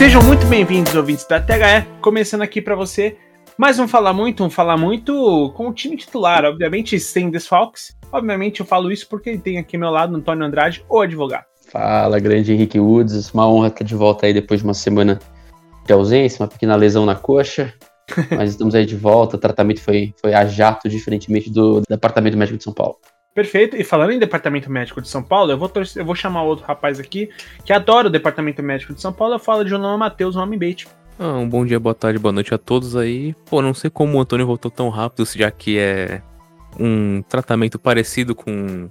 Sejam muito bem-vindos, ouvintes da THE, começando aqui para você mais um Falar Muito, um Falar Muito com o time titular, obviamente sem desfalques. Obviamente eu falo isso porque tem aqui ao meu lado Antônio Andrade, o advogado. Fala, grande Henrique Woods, uma honra estar de volta aí depois de uma semana de ausência, uma pequena lesão na coxa, mas estamos aí de volta, o tratamento foi, foi a jato, diferentemente do Departamento Médico de São Paulo. Perfeito. E falando em Departamento Médico de São Paulo, eu vou, eu vou chamar outro rapaz aqui que adora o Departamento Médico de São Paulo. Eu falo de João Matheus, homem bait. Ah, um bom dia, boa tarde, boa noite a todos aí. Pô, não sei como o Antônio voltou tão rápido, já que é um tratamento parecido com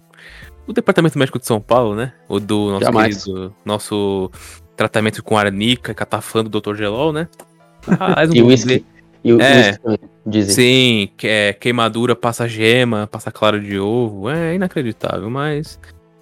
o Departamento Médico de São Paulo, né? O do nosso Jamais. querido, nosso tratamento com arnica, catafã do Dr. Gelol, né? Ah, e o whisky. E o É. whisky dizem. Sim, que é queimadura, passa gema, passa clara de ovo. É inacreditável, mas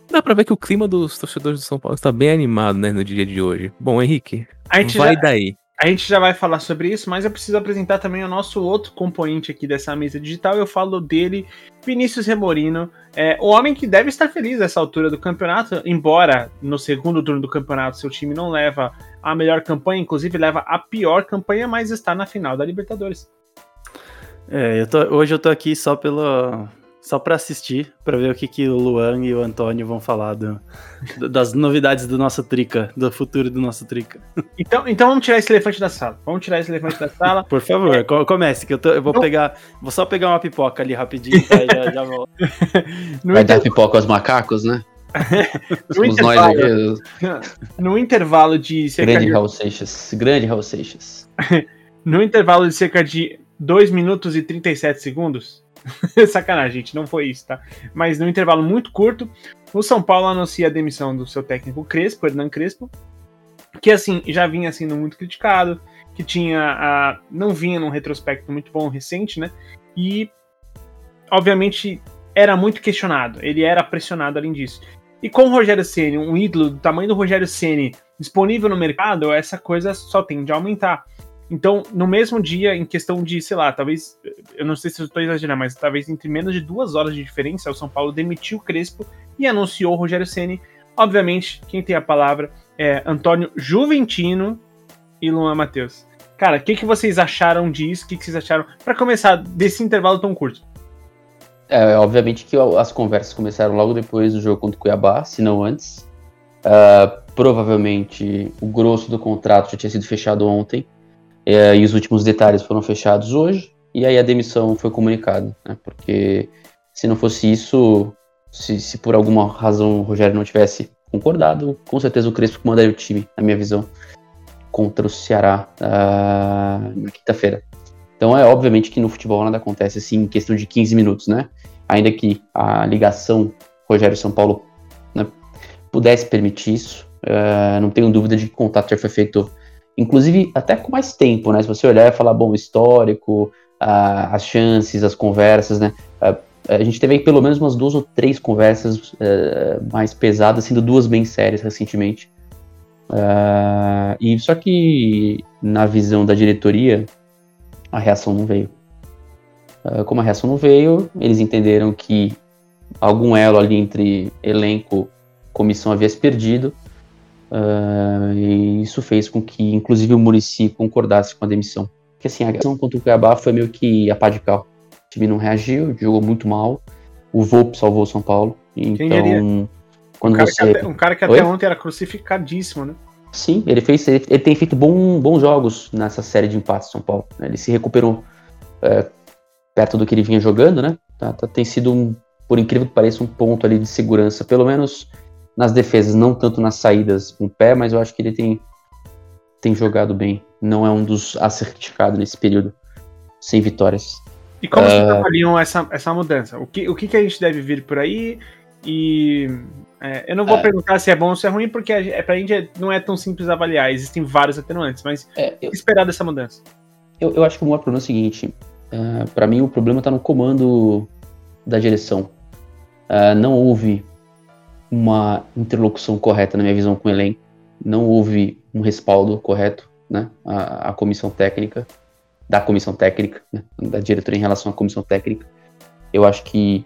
dá pra ver que o clima dos torcedores do São Paulo está bem animado, né, no dia de hoje. Bom, Henrique, A gente, vai já, daí. a gente já vai falar sobre isso, mas eu preciso apresentar também o nosso outro componente aqui dessa mesa digital. Eu falo dele, Vinícius Remorino, é, o homem que deve estar feliz nessa altura do campeonato, embora no segundo turno do campeonato seu time não leva a melhor campanha, inclusive leva a pior campanha, mas está na final da Libertadores. É, eu tô- hoje eu tô aqui só pelo. Só pra assistir, pra ver o que, que o Luan e o Antônio vão falar do- das novidades do nosso Trica, do futuro do nosso Trica. Então, então vamos tirar esse elefante da sala. Vamos tirar esse elefante da sala. Por favor, co- comece, que eu, tô- eu vou Não. pegar. Vou só pegar uma pipoca ali rapidinho, já, já volto. Vai dar pipoca aos macacos, né? no intervalo, aqui, no intervalo de cerca grande de Raul Seixas. Grande Raul Seixas. No intervalo de cerca de 2 minutos e 37 segundos. Sacanagem, gente, não foi isso, tá? Mas no intervalo muito curto, o São Paulo anuncia a demissão do seu técnico Crespo, Hernan Crespo, que assim, já vinha sendo muito criticado, que tinha a, não vinha num retrospecto muito bom recente, né? E obviamente era muito questionado, ele era pressionado além disso. E com o Rogério Ceni, um ídolo do tamanho do Rogério Ceni disponível no mercado, essa coisa só tende a aumentar. Então, no mesmo dia, em questão de, sei lá, talvez, eu não sei se eu estou exagerando, mas talvez entre menos de duas horas de diferença, o São Paulo demitiu o Crespo e anunciou o Rogério Ceni. Obviamente, quem tem a palavra é Antônio Juventino e Luan Matheus. Cara, o que, que vocês acharam disso? O que, que vocês acharam? Para começar, desse intervalo tão curto. É, obviamente que as conversas começaram logo depois do jogo contra o Cuiabá, se não antes. Ah, provavelmente o grosso do contrato já tinha sido fechado ontem. É, e os últimos detalhes foram fechados hoje. E aí a demissão foi comunicada. Né, porque se não fosse isso, se, se por alguma razão o Rogério não tivesse concordado, com certeza o Crespo mandaria o time, na minha visão, contra o Ceará ah, na quinta-feira. Então é obviamente que no futebol nada acontece assim em questão de 15 minutos, né? Ainda que a ligação Rogério-São Paulo né, pudesse permitir isso, eh, não tenho dúvida de que o contato já foi feito, inclusive até com mais tempo, né? Se você olhar e falar, bom, histórico, as chances, as conversas, né? A gente teve aí pelo menos umas duas ou três conversas eh, mais pesadas, sendo duas bem sérias recentemente. Ah, e só que na visão da diretoria, a reação não veio. Ah, como a reação não veio, eles entenderam que algum elo ali entre elenco comissão havia se perdido. Ah, e isso fez com que, inclusive, o Murici concordasse com a demissão. Porque assim, a reação contra o Cuiabá foi meio que a pá de cal. O time não reagiu, jogou muito mal. O Volpe salvou o São Paulo. Então, diria? Um quando cara, você. que até, um cara que Oi? até ontem era crucificadíssimo, né? Sim, ele fez, ele, ele tem feito bom, bons jogos nessa série de empates São Paulo. né? Ele se recuperou é, perto do que ele vinha jogando, né? Tá- tá- tem sido um, por incrível que pareça, um ponto ali de segurança, pelo menos nas defesas, não tanto nas saídas com o pé, mas eu acho que ele tem, tem jogado bem. Não é um dos a ser criticado nesse período sem vitórias. E como vocês Ah. avaliam essa, essa mudança? O que, o que, que a gente deve vir por aí? E é, eu não vou É. perguntar se é bom ou se é ruim, porque a, é, pra gente é- não é tão simples avaliar. Existem vários atenuantes, mas É, o que esperar dessa mudança? Eu, eu acho que o maior problema é o seguinte: uh, para mim, o problema está no comando da direção. Ah, não houve uma interlocução correta, na minha visão, com o elenco. Não houve um respaldo correto né, à, comissão técnica, da comissão técnica, né, da diretoria em relação à comissão técnica. Eu acho que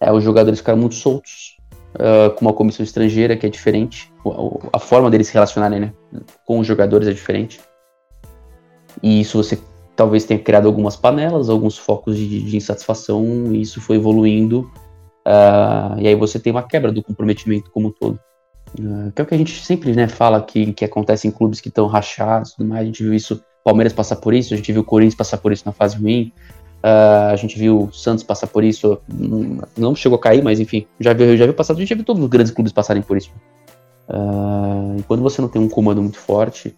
é, os jogadores ficaram muito soltos. uh, com uma comissão estrangeira que é diferente, a, a forma deles se relacionarem né, com os jogadores é diferente. E isso você talvez tenha criado algumas panelas, alguns focos de, de insatisfação, e isso foi evoluindo. Uh, e aí você tem uma quebra do comprometimento como um todo. Uh, que é o que a gente sempre né, fala que, que acontece em clubes que estão rachados tudo mais. A gente viu isso, Palmeiras passar por isso, a gente viu o Corinthians passar por isso na fase ruim. Uh, a gente viu o Santos passar por isso, não chegou a cair, mas enfim, já viu, já viu passar, a gente já viu todos os grandes clubes passarem por isso. Uh, e quando você não tem um comando muito forte,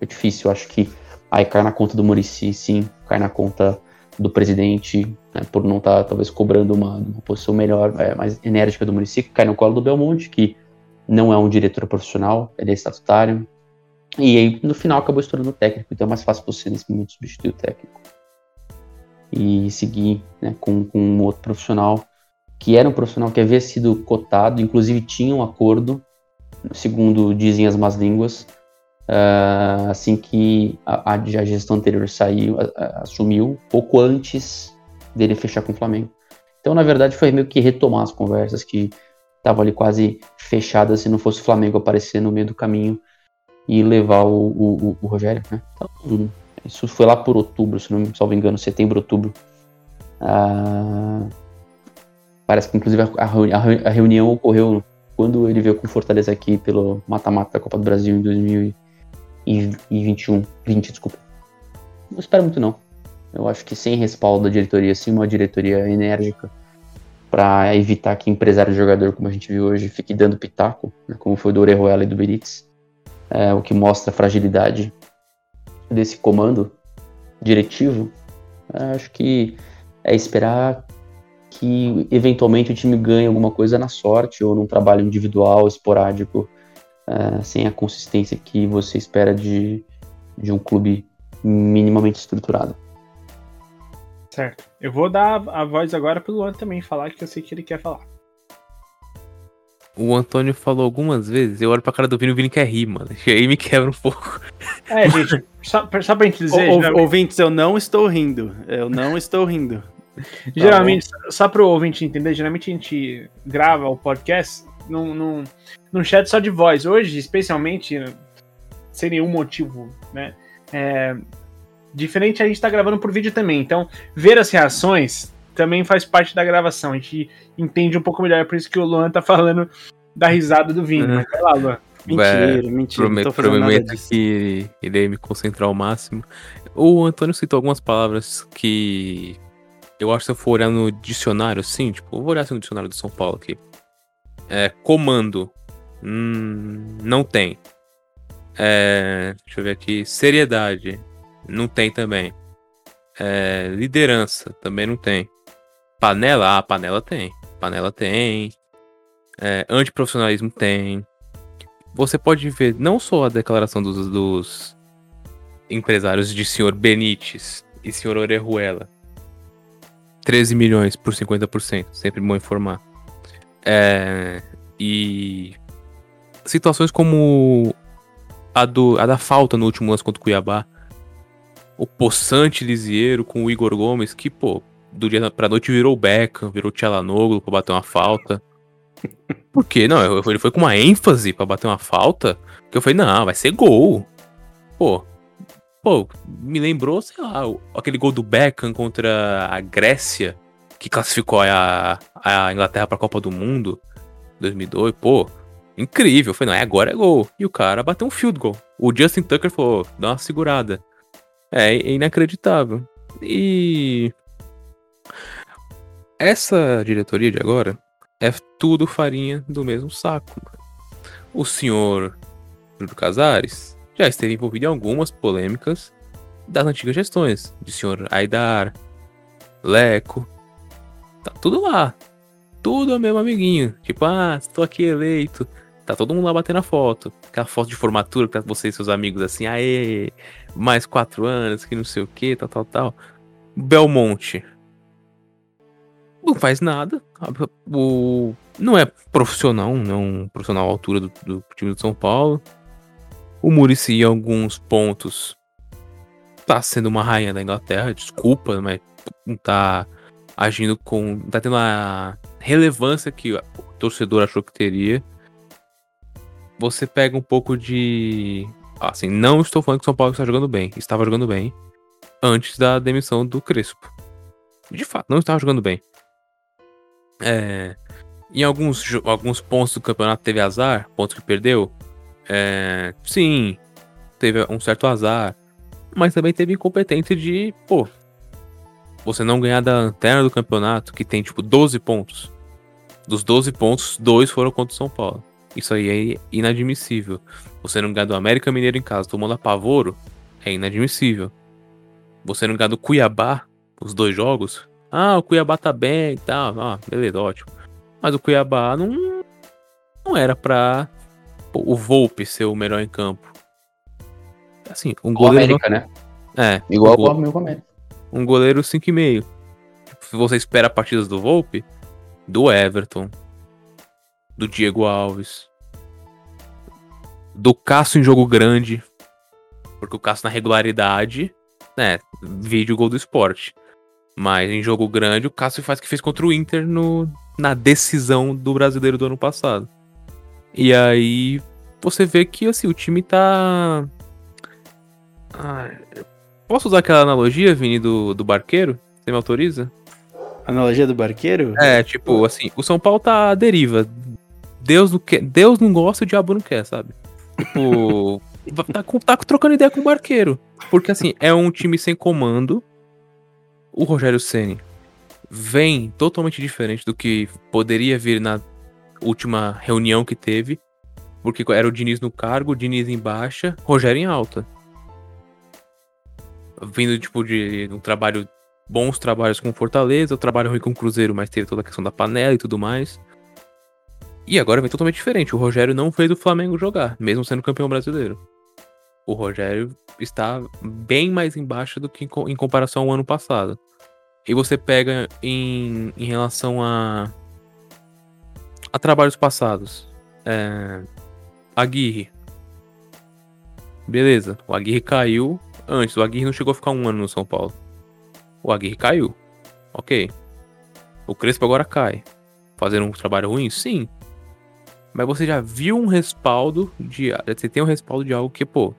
é difícil. Eu acho que aí cai na conta do Murici, sim, cai na conta do presidente, né, por não estar tá, talvez cobrando uma, uma posição melhor, é, mais enérgica do Murici, cai no colo do Belmonte, que não é um diretor profissional, ele é estatutário. E aí, no final, acabou estourando o técnico, então é mais fácil você, nesse momento, substituir o técnico e seguir né, com, com um outro profissional que era um profissional que havia sido cotado, inclusive tinha um acordo, segundo dizem as más línguas, uh, assim que a, a, gestão anterior saiu, a, a, assumiu, pouco antes dele fechar com o Flamengo. Então, na verdade, foi meio que retomar as conversas que estavam ali quase fechadas se não fosse o Flamengo aparecer no meio do caminho e levar o, o, o Rogério. Né? Então, isso foi lá por outubro, se não me engano, setembro, outubro. Ah, parece que inclusive a, a, a, reunião ocorreu quando ele veio com Fortaleza aqui pelo mata-mata da Copa do Brasil em 2021. 20, desculpa. Não espero muito não. Eu acho que sem respaldo da diretoria, sim, uma diretoria enérgica para evitar que empresário e jogador, como a gente viu hoje, fique dando pitaco, né, como foi do Orejuela e do Benítez, é, o que mostra a fragilidade desse comando diretivo, acho que é esperar que eventualmente o time ganhe alguma coisa na sorte ou num trabalho individual, esporádico, uh, sem a consistência que você espera de, de um clube minimamente estruturado. Certo. Eu vou dar a voz agora pro Luan também falar, que eu sei que ele quer falar. O Antônio falou algumas vezes, eu olho pra cara do Vini e o Vini quer rir, mano. E aí me quebra um pouco. É, gente, só, só pra gente dizer. O, geralmente... Ouvintes, eu não estou rindo. Eu não estou rindo. Geralmente, tá só pro ouvinte entender, geralmente a gente grava o podcast num, num, num chat só de voz. Hoje, especialmente, sem nenhum motivo, né? É, diferente a gente tá gravando por vídeo também. Então, ver as reações também faz parte da gravação. A gente entende um pouco melhor. É por isso que o Luan tá falando da risada do Vini. Uhum. Mas vai lá, Luan. Mentira, é, mentira. Prometo, prometo que irei me concentrar ao máximo. O Antônio citou algumas palavras que eu acho que se eu for olhar no dicionário, sim, tipo, eu vou olhar assim no dicionário do São Paulo aqui. É, comando. Hum, não tem. É, deixa eu ver aqui. Seriedade. Não tem também. É, liderança. Também não tem. Panela, ah, panela tem. Panela tem. É, antiprofissionalismo tem. Você pode ver não só a declaração dos, dos empresários de senhor Benítez e senhor Orejuela. 13 milhões por 50%, sempre bom informar. É, e situações como a, do, a da falta no último lance contra o Cuiabá. O poçante Lisieiro com o Igor Gomes, que, pô, do dia pra noite virou o Beckham, virou o Tchalanoglu pra bater uma falta. Por quê? Não, ele foi com uma ênfase pra bater uma falta, que eu falei, não, vai ser gol. Pô, pô, me lembrou, sei lá, aquele gol do Beckham contra a Grécia, que classificou a, a Inglaterra pra Copa do Mundo, 2002, pô, incrível. Falei, não, é agora é gol. E o cara bateu um field goal. O Justin Tucker falou, dá uma segurada. É, é inacreditável. E essa diretoria de agora é tudo farinha do mesmo saco. O senhor Júlio Casares já esteve envolvido em algumas polêmicas das antigas gestões, de senhor Aidar, Leco. Tá tudo lá. Tudo é meu amiguinho. Tipo, ah, estou aqui eleito. Tá todo mundo lá batendo a foto. Aquela foto de formatura que tá você e seus amigos assim, aê, mais quatro anos, que não sei o que, tal, tal, tal. Belmonte não faz nada. O, não é profissional, não é um profissional à altura do, do time de São Paulo. O Murici, em alguns pontos, tá sendo uma rainha da Inglaterra, desculpa, mas não tá agindo com. tá tendo a relevância que torcedor achou que teria. Você pega um pouco de. Assim, não estou falando que o São Paulo está jogando bem. Estava jogando bem antes da demissão do Crespo. De fato, não estava jogando bem. É, em alguns, alguns pontos do campeonato teve azar, pontos que perdeu. É, sim, teve um certo azar. Mas também teve incompetência de, pô, você não ganhar da lanterna do campeonato, que tem tipo 12 pontos. Dos 12 pontos, dois foram contra o São Paulo. Isso aí é inadmissível. Você não ganhar do América Mineiro em casa tomando apavoro, é inadmissível. Você não ganhar do Cuiabá, os dois jogos. Ah, o Cuiabá tá bem e tal. Ah, beleza, ótimo. Mas o Cuiabá não, não era pra o Volpe ser o melhor em campo. Assim, um goleiro. América, né? É. Igual o meu América. Um goleiro 5,5. Se você espera partidas do Volpe, do Everton, do Diego Alves, do Cássio em jogo grande, porque o Cássio na regularidade, né, vídeo gol do esporte. Mas em jogo grande, o Cássio faz o que fez contra o Inter no, na decisão do brasileiro do ano passado. E aí você vê que assim, o time tá. Ah, posso usar aquela analogia, Vini, do, do barqueiro? Você me autoriza? Analogia do barqueiro? É, tipo, assim, o São Paulo tá à deriva. Deus não, quer, Deus não gosta, o diabo não quer, sabe? Tipo, tá, tá trocando ideia com o barqueiro. Porque, assim, é um time sem comando. O Rogério Ceni vem totalmente diferente do que poderia vir na última reunião que teve. Porque era o Diniz no cargo, o Diniz em baixa, Rogério em alta. Vindo, tipo, de um trabalho bons trabalhos com Fortaleza, o trabalho ruim com o Cruzeiro, mas teve toda a questão da panela e tudo mais. E agora vem totalmente diferente. O Rogério não fez o Flamengo jogar, mesmo sendo campeão brasileiro. O Rogério está bem mais embaixo do que em comparação ao ano passado. E você pega em, em relação a, a trabalhos passados. É, Aguirre. Beleza, o Aguirre caiu antes. O Aguirre não chegou a ficar um ano no São Paulo. O Aguirre caiu. Ok. O Crespo agora cai. Fazendo um trabalho ruim? Sim. Mas você já viu um respaldo de. Você tem um respaldo de algo que, pô.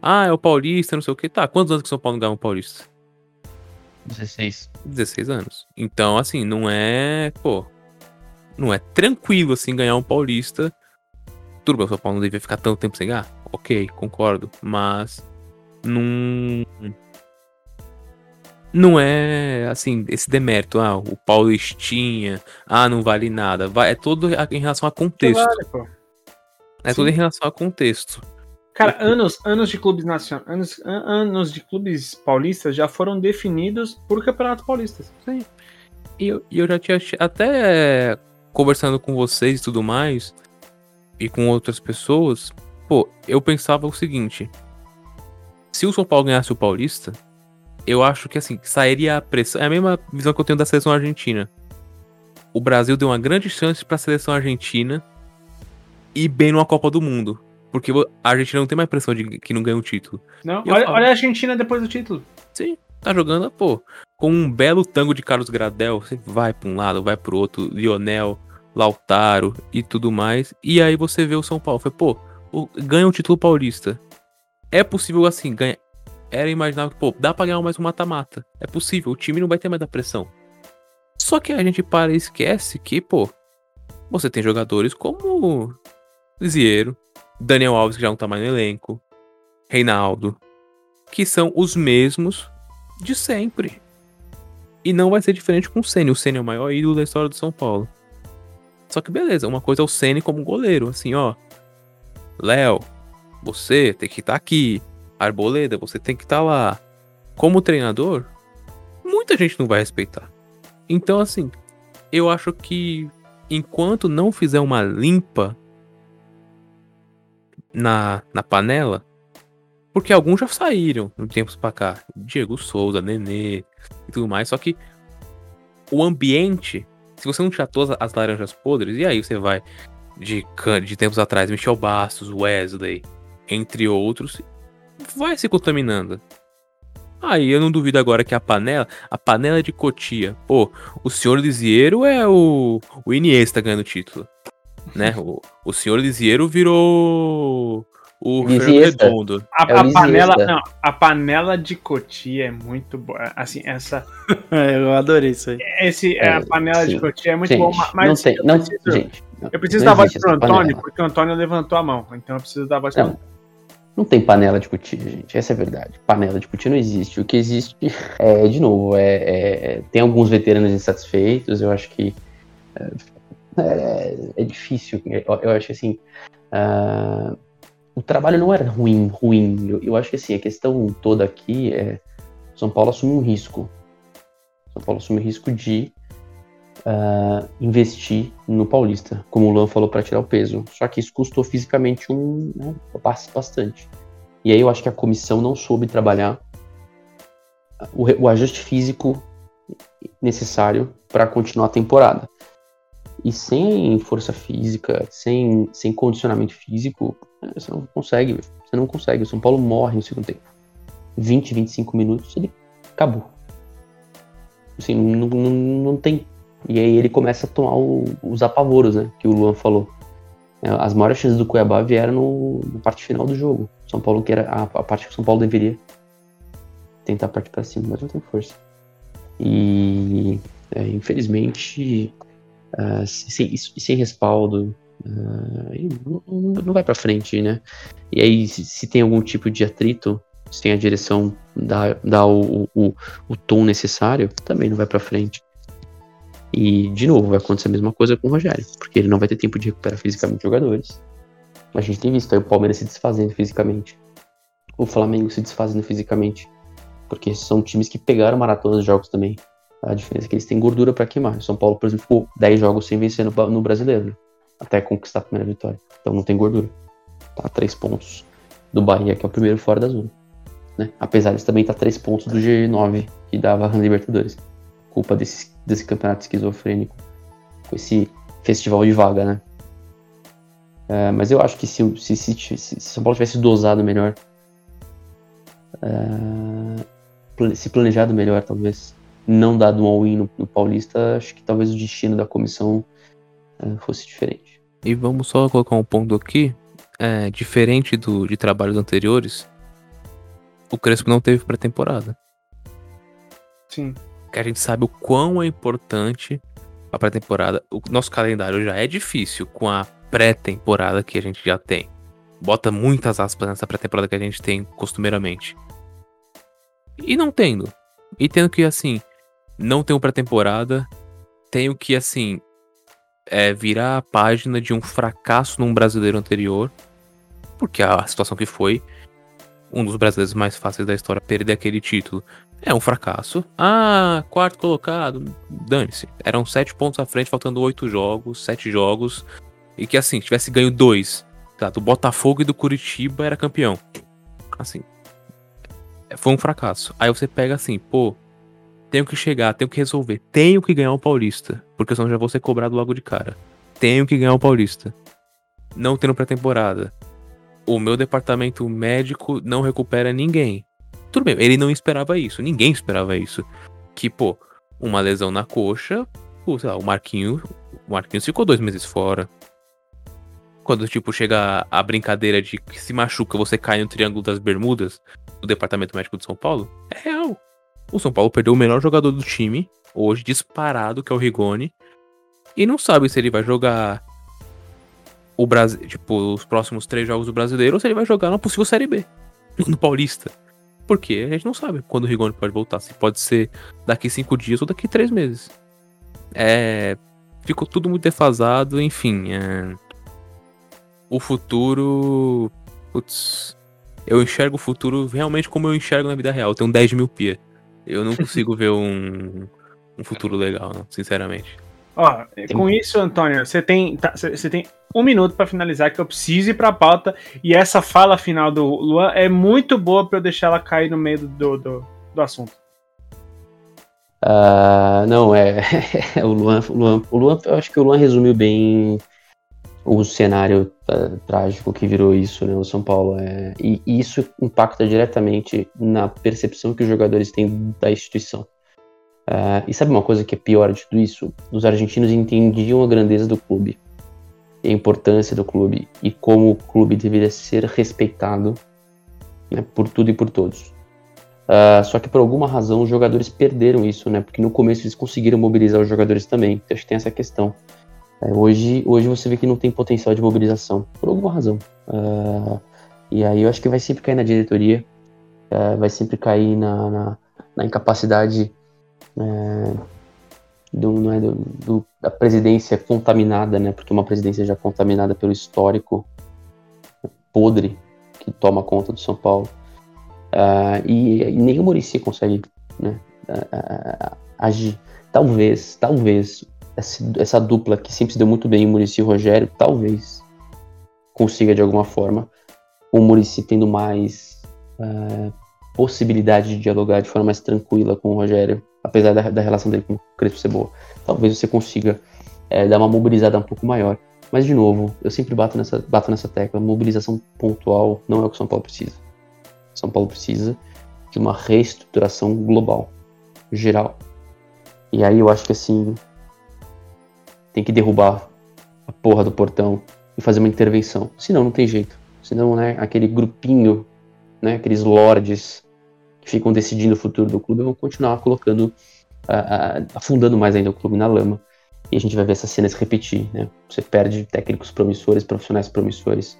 Ah, é o Paulista, não sei o que. Tá, quantos anos que o São Paulo não ganha um Paulista? 16. 16 anos. Então, assim, não é. Pô. Não é tranquilo, assim, ganhar um Paulista. Tudo bem, o São Paulo não devia ficar tanto tempo sem ganhar? Ok, concordo. Mas. Não não é assim, esse demérito, ah, o Paulistinha, ah, não vale nada. Vai, é tudo em relação a contexto. É Sim. tudo em relação a contexto. Cara, anos, anos de clubes nacionais, anos, anos de clubes paulistas já foram definidos por Campeonato Paulista. Sim. E eu, eu já tinha até conversando com vocês e tudo mais, e com outras pessoas, pô, eu pensava o seguinte: se o São Paulo ganhasse o Paulista, eu acho que assim, sairia a pressão. É a mesma visão que eu tenho da seleção argentina. O Brasil deu uma grande chance para a seleção argentina ir bem numa Copa do Mundo. Porque a Argentina não tem mais pressão de que não ganha o um título. Não, olha, olha, a Argentina depois do título. Sim, tá jogando, pô, com um belo tango de Carlos Gradel. Você vai pra um lado, vai pro outro, Lionel, Lautaro e tudo mais. E aí você vê o São Paulo. Foi, pô, ganha o título paulista. É possível assim, ganhar era imaginável que, pô, dá pra ganhar mais um mata-mata. É possível, o time não vai ter mais da pressão. Só que a gente para e esquece que, pô, você tem jogadores como Lisieiro, Daniel Alves, que já não tá mais no elenco, Reinaldo, que são os mesmos de sempre. E não vai ser diferente com o Senna. O Senna é o maior ídolo da história do São Paulo. Só que beleza, uma coisa é o Senna como goleiro, assim, ó. Léo, você tem que estar tá aqui. Arboleda, você tem que estar tá lá. Como treinador, muita gente não vai respeitar. Então, assim, eu acho que enquanto não fizer uma limpa na, na panela, porque alguns já saíram no tempos pra cá. Diego Souza, Nenê e tudo mais. Só que o ambiente, se você não tirar todas as laranjas podres, e aí você vai de, de tempos atrás, Michel Bastos, Wesley, entre outros, vai se contaminando. Aí eu não duvido agora que a panela, a panela de Cotia, pô, o senhor Lisieiro é o, o Iniesta ganhando título, né? O, o senhor Lisieiro virou o Fernando Redondo. A, é a panela, não, a panela de Cotia é muito boa. Assim, essa. É, eu adorei isso aí. Esse, é, a panela sim. de Cotia é muito gente, boa, mas. Não tem, não, preciso, gente. Não, eu preciso dar voz pro Antônio, panela. porque o Antônio levantou a mão. Então eu preciso dar voz pro Antônio. Não tem panela de cutia, gente. Essa é a verdade. Panela de cutia não existe. O que existe é, de novo, é, é tem alguns veteranos insatisfeitos. Eu acho que é, é, é difícil. Eu, eu, acho assim. Uh, o trabalho não era ruim, ruim. Eu, eu, acho que assim, a questão toda aqui é. São Paulo assume um risco. São Paulo assume o risco de uh, investir no Paulista, como o Luan falou, para tirar o peso. Só que isso custou fisicamente um né, bastante. E aí eu acho que a comissão não soube trabalhar o, o ajuste físico necessário para continuar a temporada. E sem força física, sem, sem condicionamento físico, você não consegue. Você não consegue. O São Paulo morre no segundo tempo. 20, 25 minutos, ele acabou. Assim, não, não, não tem e aí ele começa a tomar o, os apavoros, né? Que o Luan falou. É, as maiores chances do Cuiabá vieram no, na parte final do jogo. São Paulo que era a, a parte que o São Paulo deveria tentar partir para cima, mas não tem força. E é, infelizmente, uh, sem, sem respaldo, uh, não, não, vai para frente, né? E aí, se, se, tem algum tipo de atrito, sem a direção dar, dar o, o, o tom necessário, também não vai para frente. E, de novo, vai acontecer a mesma coisa com o Rogério, porque ele não vai ter tempo de recuperar fisicamente jogadores. A gente tem visto aí o Palmeiras se desfazendo fisicamente, o Flamengo se desfazendo fisicamente, porque são times que pegaram maratonas de jogos também. A diferença é que eles têm gordura para queimar. O São Paulo, por exemplo, ficou 10 jogos sem vencer no, no brasileiro, né? até conquistar a primeira vitória. Então não tem gordura. Tá a 3 pontos do Bahia, que é o primeiro fora da zona. Né? Apesar de também tá 3 pontos do G9, que dava a Libertadores culpa desse, desse campeonato esquizofrênico, com esse festival de vaga, né? É, mas eu acho que se, se, se, se São Paulo tivesse dosado melhor, é, se planejado melhor, talvez, não dado um all-in no, no, Paulista, acho que talvez o destino da comissão é, fosse diferente. E vamos só colocar um ponto aqui, é, diferente do, de trabalhos anteriores, o Crespo não teve pré-temporada. Sim que a gente sabe o quão é importante a pré-temporada. O nosso calendário já é difícil com a pré-temporada que a gente já tem. Bota muitas aspas nessa pré-temporada que a gente tem costumeiramente. E não tendo. E tendo que, assim, não uma pré-temporada, tenho que, assim, é, virar a página de um fracasso num brasileiro anterior. Porque a situação que foi, um dos brasileiros mais fáceis da história perder aquele título é um fracasso. Ah, quarto colocado, dane-se. Eram sete pontos à frente, faltando oito jogos, sete jogos. E que assim, tivesse ganho dois, tá? Do Botafogo e do Curitiba era campeão. Assim, foi um fracasso. Aí você pega assim, pô, tenho que chegar, tenho que resolver, tenho que ganhar o Paulista, porque senão já vou ser cobrado logo de cara. Tenho que ganhar o Paulista. Não tendo pré-temporada. O meu departamento médico não recupera ninguém. Tudo bem, ele não esperava isso, ninguém esperava isso. Que, pô, uma lesão na coxa, pô, sei lá, o Marquinhos, o Marquinhos ficou dois meses fora. Quando, tipo, chega a brincadeira de que se machuca, você cai no Triângulo das Bermudas, do Departamento Médico de São Paulo, é real. O São Paulo perdeu o melhor jogador do time, hoje disparado, que é o Rigoni, e não sabe se ele vai jogar o Brasil, tipo, os próximos três jogos do Brasileiro ou se ele vai jogar na possível Série B, no Paulista. Porque a gente não sabe quando o Rigoni pode voltar. Se pode ser daqui cinco dias ou daqui três meses. É. Ficou tudo muito defasado, enfim. É... O futuro. Putz. Eu enxergo o futuro realmente como eu enxergo na vida real. Eu tenho 10 mil pia. Eu não consigo ver um, um futuro legal, não, sinceramente. Ó, com isso, Antônio, você tem, tá, você tem um minuto para finalizar, que eu preciso ir para a pauta. E essa fala final do Luan é muito boa para eu deixar ela cair no meio do, do, do assunto. Uh, não, é. o, Luan, o, Luan, o Luan, eu acho que o Luan resumiu bem o cenário uh, trágico que virou isso, né, o São Paulo. É, e, e isso impacta diretamente na percepção que os jogadores têm da instituição. Uh, e sabe uma coisa que é pior de tudo isso? Os argentinos entendiam a grandeza do clube, a importância do clube e como o clube deveria ser respeitado né, por tudo e por todos. Uh, só que por alguma razão os jogadores perderam isso, né? Porque no começo eles conseguiram mobilizar os jogadores também. Então, acho que tem essa questão. É, hoje, hoje você vê que não tem potencial de mobilização, por alguma razão. Uh, e aí eu acho que vai sempre cair na diretoria, vai sempre cair na, na, na incapacidade uh, do, é, do, do, da presidência contaminada, né? Porque uma presidência já contaminada pelo histórico podre que toma conta do São Paulo. e, e nem o Murici consegue né, agir. Talvez, talvez essa, essa dupla que sempre se deu muito bem, o Murici e o Rogério, talvez consiga de alguma forma. O Murici tendo mais uh, possibilidade de dialogar de forma mais tranquila com o Rogério, apesar da, da relação dele com o Crespo ser boa. Talvez você consiga é, dar uma mobilizada um pouco maior. Mas, de novo, eu sempre bato nessa, bato nessa tecla: mobilização pontual não é o que São Paulo precisa. São Paulo precisa de uma reestruturação global, geral. E aí eu acho que assim, tem que derrubar a porra do portão e fazer uma intervenção. Senão não tem jeito. Senão, né, aquele grupinho, né, aqueles lords ficam decidindo o futuro do clube vão continuar colocando, uh, afundando mais ainda o clube na lama. E a gente vai ver essas cenas repetir, né? Você perde técnicos promissores, profissionais promissores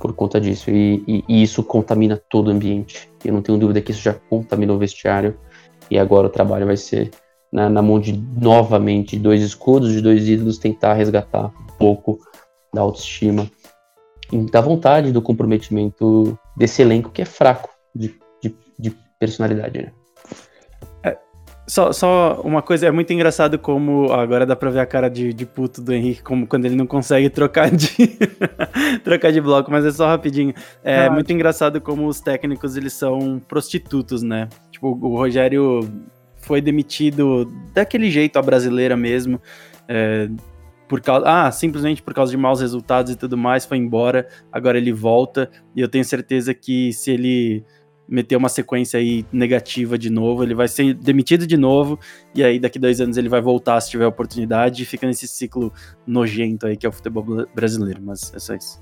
por conta disso. E, e, e, isso contamina todo o ambiente. Eu não tenho dúvida que isso já contaminou o vestiário. E agora o trabalho vai ser na, na mão de novamente dois escudos, de dois ídolos, tentar resgatar um pouco da autoestima da vontade, do comprometimento desse elenco que é fraco de, de, de personalidade, né? É, só, só uma coisa, é muito engraçado como agora dá pra ver a cara de, de puto do Henrique, como quando ele não consegue trocar de trocar de bloco, mas é só rapidinho. É ah, muito engraçado como os técnicos eles são prostitutos, né? Tipo, o Rogério foi demitido daquele jeito a brasileira mesmo. É, por causa, ah, simplesmente por causa de maus resultados e tudo mais, foi embora. Agora ele volta e eu tenho certeza que se ele meter uma sequência aí negativa de novo, ele vai ser demitido de novo e aí daqui dois anos ele vai voltar se tiver oportunidade e fica nesse ciclo nojento aí que é o futebol brasileiro. Mas é só isso.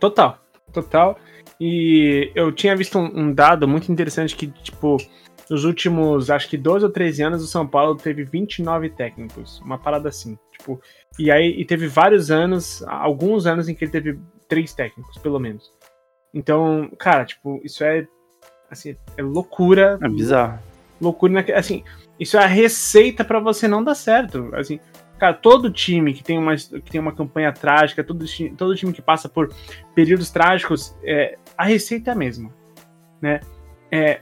Total, total. E eu tinha visto um, um dado muito interessante que tipo nos últimos, acho que 12 ou 13 anos, o São Paulo teve 29 técnicos. Uma parada assim. Tipo, e aí e teve vários anos, alguns anos em que ele teve três técnicos, pelo menos. Então, cara, tipo, isso é assim, é loucura. É bizarro. Loucura, assim, isso é a receita para você não dar certo. Assim, cara, todo time que tem uma, que tem uma campanha trágica, todo, todo time que passa por períodos trágicos, é, a receita é a mesma, né? É,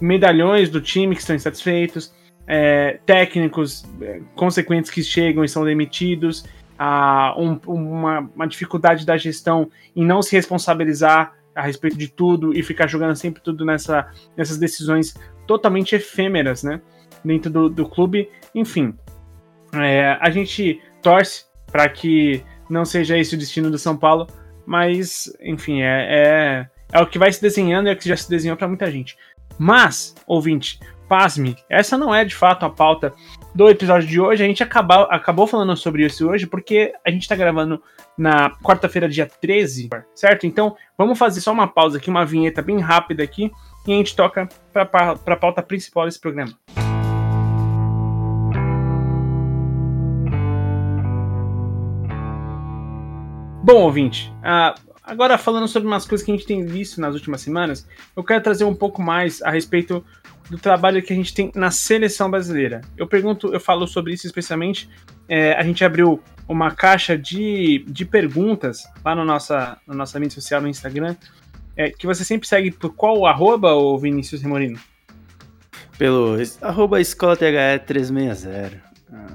medalhões do time que estão insatisfeitos, é, técnicos é, consequentes que chegam e são demitidos, a, um, uma, uma, dificuldade da gestão em não se responsabilizar a respeito de tudo e ficar jogando sempre tudo nessa, nessas decisões totalmente efêmeras, né? Dentro do, do clube. Enfim, é, a gente torce para que não seja esse o destino do São Paulo, mas, enfim, é, é, é o que vai se desenhando e é o que já se desenhou para muita gente. Mas, ouvinte, pasme, essa não é de fato a pauta do episódio de hoje. A gente acabou, acabou falando sobre isso hoje porque a gente tá gravando na quarta-feira, dia 13, certo? Então, vamos fazer só uma pausa aqui, uma vinheta bem rápida aqui, e a gente toca para a pauta principal desse programa. Bom, ouvinte, uh, Agora, falando sobre umas coisas que a gente tem visto nas últimas semanas, eu quero trazer um pouco mais a respeito do trabalho que a gente tem na seleção brasileira. Eu pergunto, eu falo sobre isso especialmente. É, a gente abriu uma caixa de, de perguntas lá no nossa, na nossa mídia social no Instagram, é, que você sempre segue por qual arroba, o Vinícius Remorino? Pelo arroba escola THE 360. Ah.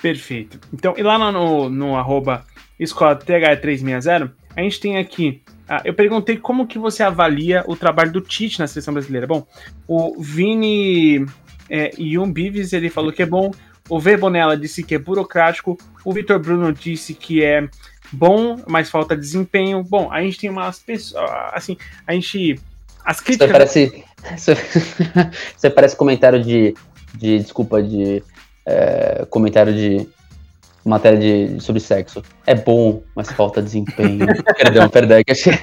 Perfeito. Então, e lá no, no arroba escola THE 360, a gente tem aqui. Ah, eu perguntei como que você avalia o trabalho do Tite na seleção brasileira. Bom, o Vini é, Yum Bives, ele falou que é bom. O V Bonella disse que é burocrático. O Vitor Bruno disse que é bom, mas falta desempenho. Bom, a gente tem umas pessoas. Assim, a gente. As críticas. Você parece. Você parece comentário de. de desculpa, de. É, comentário de matéria de, sobre sexo. É bom, mas falta desempenho. perdão, perdão, é que achei.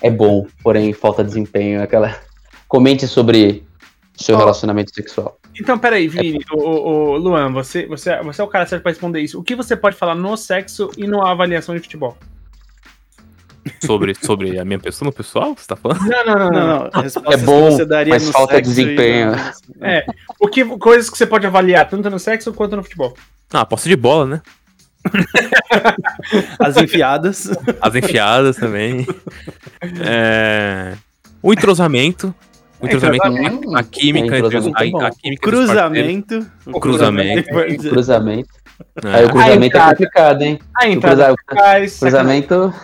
É bom, porém falta desempenho. Aquela. Comente sobre seu oh, relacionamento sexual. Então, peraí, Vini, é... o, o, Luan, você, você, você é o cara certo para responder isso. O que você pode falar no sexo e na avaliação de futebol? Sobre, sobre a minha pessoa no pessoal? Você tá falando? Não, não, não. não, não. É bom, mas falta desempenho. É, o que, coisas que você pode avaliar, tanto no sexo quanto no futebol. Ah, posse de bola, né? As enfiadas. As enfiadas também. É... O entrosamento. O entrosamento, a, a química, entre os, a, a química cruzamento. O cruzamento. O cruzamento. É. Aí o cruzamento é complicado, hein? A entrada o cruza... cruzamento,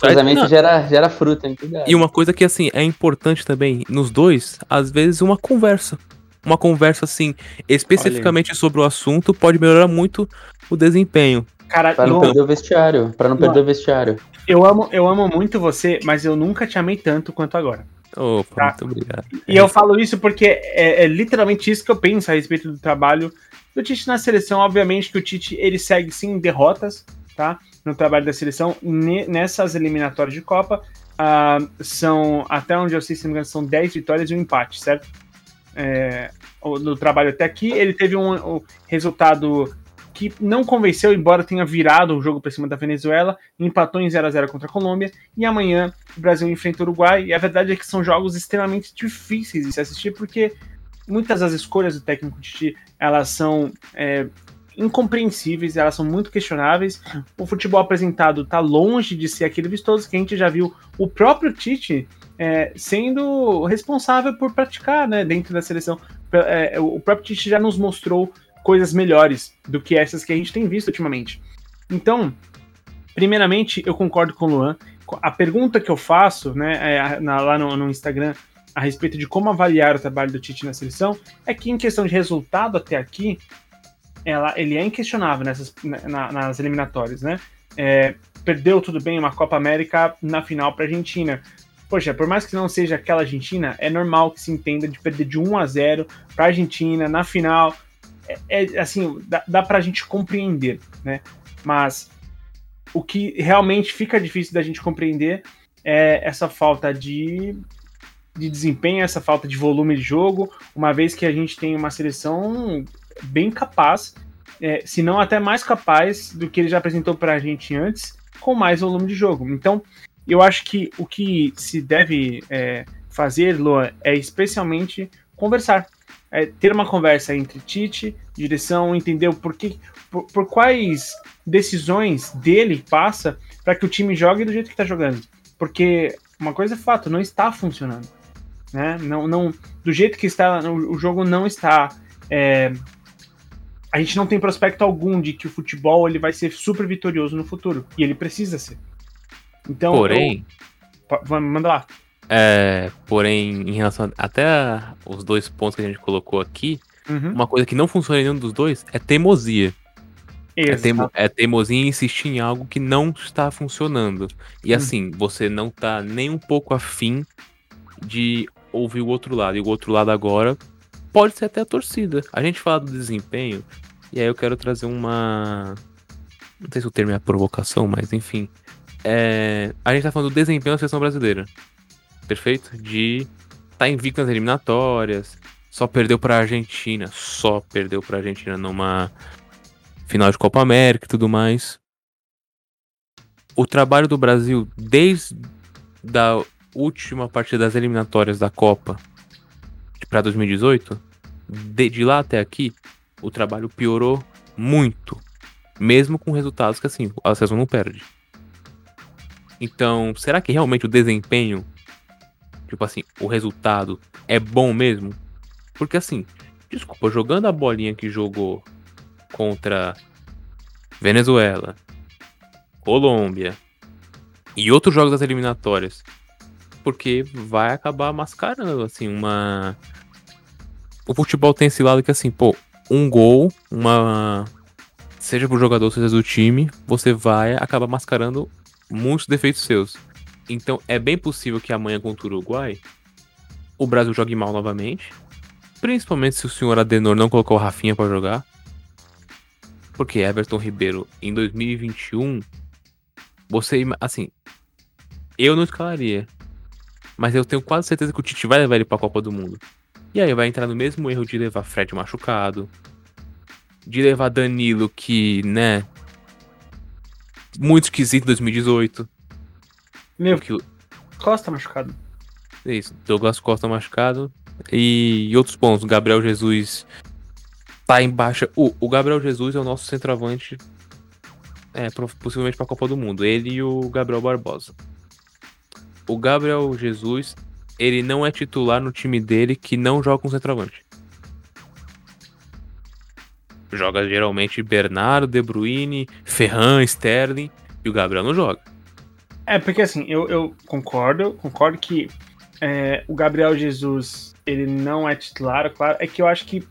cruzamento gera, gera fruta, hein? E uma coisa que, assim, é importante também, nos dois, às vezes uma conversa. Uma conversa, assim, especificamente sobre o assunto pode melhorar muito o desempenho. Cara, pra não eu... perder o vestiário. Pra não, não perder o vestiário. Eu amo, eu amo muito você, mas eu nunca te amei tanto quanto agora. Opa, tá? muito obrigado. E é eu falo isso porque é, é, literalmente isso que eu penso a respeito do trabalho do Tite na seleção. Obviamente que o Tite ele segue sim derrotas, tá? No trabalho da seleção nessas eliminatórias de Copa. Uh, são, até onde eu sei, se não me engano, são 10 vitórias e um empate, certo? É, no trabalho até aqui, ele teve um, um resultado que não convenceu, embora tenha virado o jogo para cima da Venezuela, empatou em 0 a 0 contra a Colômbia, e amanhã o Brasil enfrenta o Uruguai, e a verdade é que são jogos extremamente difíceis de se assistir, porque muitas das escolhas do técnico Titi, elas são é, incompreensíveis, elas são muito questionáveis, o futebol apresentado está longe de ser aquele vistoso que a gente já viu o próprio Tite é, sendo responsável por praticar né, dentro da seleção. É, o próprio Tite já nos mostrou coisas melhores do que essas que a gente tem visto ultimamente. Então, primeiramente, eu concordo com o Luan. A pergunta que eu faço né, é, na, lá no, no, Instagram a respeito de como avaliar o trabalho do Tite na seleção é que, em questão de resultado até aqui, ela, ele é inquestionável nessas, na, nas eliminatórias, né? É, perdeu tudo bem uma Copa América na final para a Argentina. Poxa, por mais que não seja aquela Argentina, é normal que se entenda de perder de 1 a 0 para a Argentina na final é, é assim, dá, dá pra gente compreender, né? Mas o que realmente fica difícil da gente compreender é essa falta de, de desempenho, essa falta de volume de jogo, uma vez que a gente tem uma seleção bem capaz, é, se não até mais capaz do que ele já apresentou para a gente antes, com mais volume de jogo. Então, eu acho que o que se deve é, fazer, Loa, é especialmente conversar é, ter uma conversa entre Tite, direção, entender o porquê, por, por quais decisões dele passa para que o time jogue do jeito que está jogando. Porque uma coisa é fato, não está funcionando. Né? Não, não, do jeito que está, o, jogo não está. É, a gente não tem prospecto algum de que o futebol ele vai ser super vitorioso no futuro. E ele precisa ser. Então. Porém. Eu, manda lá. É, porém, em relação a, até a, os dois pontos que a gente colocou aqui, uhum. uma coisa que não funciona em nenhum dos dois é teimosia. É, teimo, é, teimosia em insistir em algo que não está funcionando. E uhum. assim, você não tá nem um pouco afim de ouvir o outro lado. E o outro lado agora pode ser até a torcida. A gente fala do desempenho, e aí eu quero trazer uma. Não sei se o termo é provocação, mas enfim. É... A gente tá falando do desempenho da seleção brasileira perfeito? De tá invicto nas eliminatórias, só perdeu para a Argentina, só perdeu para a Argentina numa final de Copa América e tudo mais. O trabalho do Brasil desde da última partida das eliminatórias da Copa para 2018, de, de lá até aqui, o trabalho piorou muito, mesmo com resultados que assim, a seleção não perde. Então, será que realmente o desempenho Tipo assim, o resultado é bom mesmo? Porque assim, desculpa, jogando a bolinha que jogou contra Venezuela, Colômbia e outros jogos das eliminatórias, porque vai acabar mascarando assim uma o futebol tem esse lado que assim, pô, um gol, uma. Seja pro jogador, seja do time, você vai acabar mascarando muitos defeitos seus. Então é bem possível que amanhã contra o Uruguai o Brasil jogue mal novamente. Principalmente se o senhor Adenor não colocou o Rafinha para jogar. Porque Everton Ribeiro em 2021, você, assim, eu não escalaria. Mas eu tenho quase certeza que o Tite vai levar ele pra Copa do Mundo. E aí vai entrar no mesmo erro de levar Fred machucado. De levar Danilo, que, né. Muito esquisito em 2018. Meu, que Costa machucado. É isso, Douglas Costa machucado. E, outros pontos, Gabriel Jesus tá em baixa. O, o Gabriel Jesus é o nosso centroavante. É, possivelmente pra Copa do Mundo. Ele e o Gabriel Barbosa. O Gabriel Jesus, ele não é titular no time dele que não joga com centroavante. Joga geralmente Bernardo, De Bruyne, Ferran, Sterling e o Gabriel não joga. É, porque assim, eu, eu concordo, concordo que é, o Gabriel Jesus ele não é titular, claro. É que eu acho que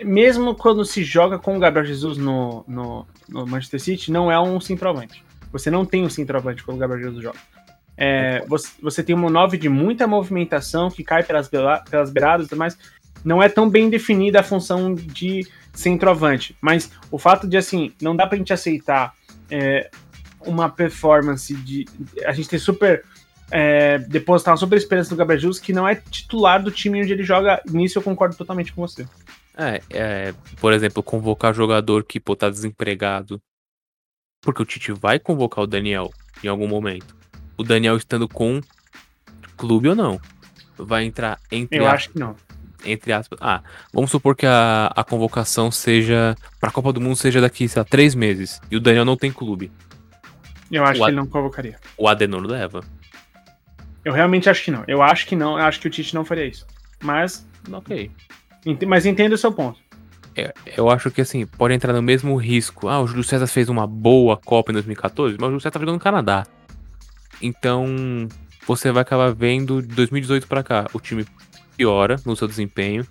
mesmo quando se joga com o Gabriel Jesus no, no, no Manchester City, não é um centroavante. Você não tem um centroavante quando o Gabriel Jesus joga. É, você, você tem uma 9 de muita movimentação que cai pelas, pelas beiradas, mas não é tão bem definida a função de centroavante. Mas o fato de assim, não dá pra gente aceitar é, uma performance de. A gente ter super. É, depositar uma super esperança no Gabriel Jesus, que não é titular do time onde ele joga. Nisso eu concordo totalmente com você. É, é por exemplo, convocar jogador que pô, tá desempregado. Porque o Tite vai convocar o Daniel em algum momento. O Daniel estando com clube ou não. Vai entrar entre. Eu acho que não. Entre aspas. Ah, vamos supor que a, a convocação seja. Pra Copa do Mundo seja daqui, sei lá, três meses. E o Daniel não tem clube. Eu acho o que ele não convocaria. O Adenor leva. Eu realmente acho que não. Eu acho que não. Eu acho que o Tite não faria isso. Mas. Ok. Mas entendo o seu ponto. É, eu acho que assim, pode entrar no mesmo risco. Ah, o Júlio César fez uma boa Copa em 2014, mas o Júlio César tá jogando no Canadá. Então, você vai acabar vendo de 2018 para cá, o time piora no seu desempenho.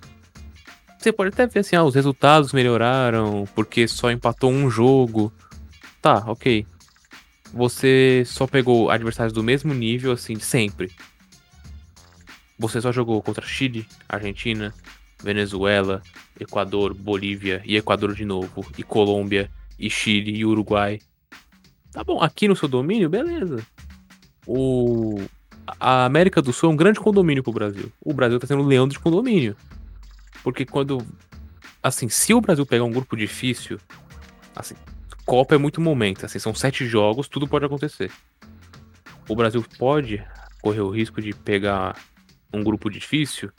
Você pode até ver assim, ah, os resultados melhoraram porque só empatou um jogo. Tá, ok você só pegou adversários do mesmo nível, assim, sempre. Você só jogou contra Chile, Argentina, Venezuela, Equador, Bolívia e Equador de novo, e Colômbia, e Chile e Uruguai. Tá bom, aqui no seu domínio, beleza. O a América do Sul é um grande condomínio pro Brasil. O Brasil tá sendo leão de condomínio. Porque quando assim, se o Brasil pegar um grupo difícil, assim, Copa é muito momento, assim, são sete jogos, tudo pode acontecer. O Brasil pode correr o risco de pegar um grupo difícil,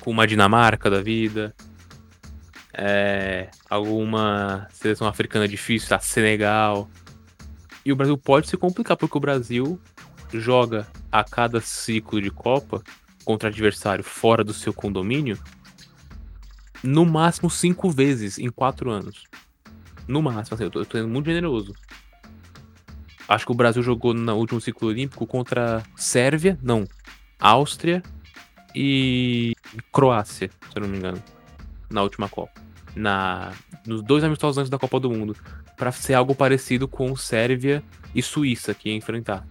com uma Dinamarca da vida, é, alguma seleção africana difícil, tá? Senegal. E o Brasil pode se complicar, porque o Brasil joga a cada ciclo de Copa contra adversário fora do seu condomínio no máximo cinco vezes em quatro anos. No máximo, assim, eu tô, eu tô sendo muito generoso. Acho que o Brasil jogou no último ciclo olímpico contra Sérvia, não, Áustria e Croácia, se eu não me engano, na última Copa. Na, nos dois amistosos antes da Copa do Mundo, para ser algo parecido com Sérvia e Suíça que ia enfrentar.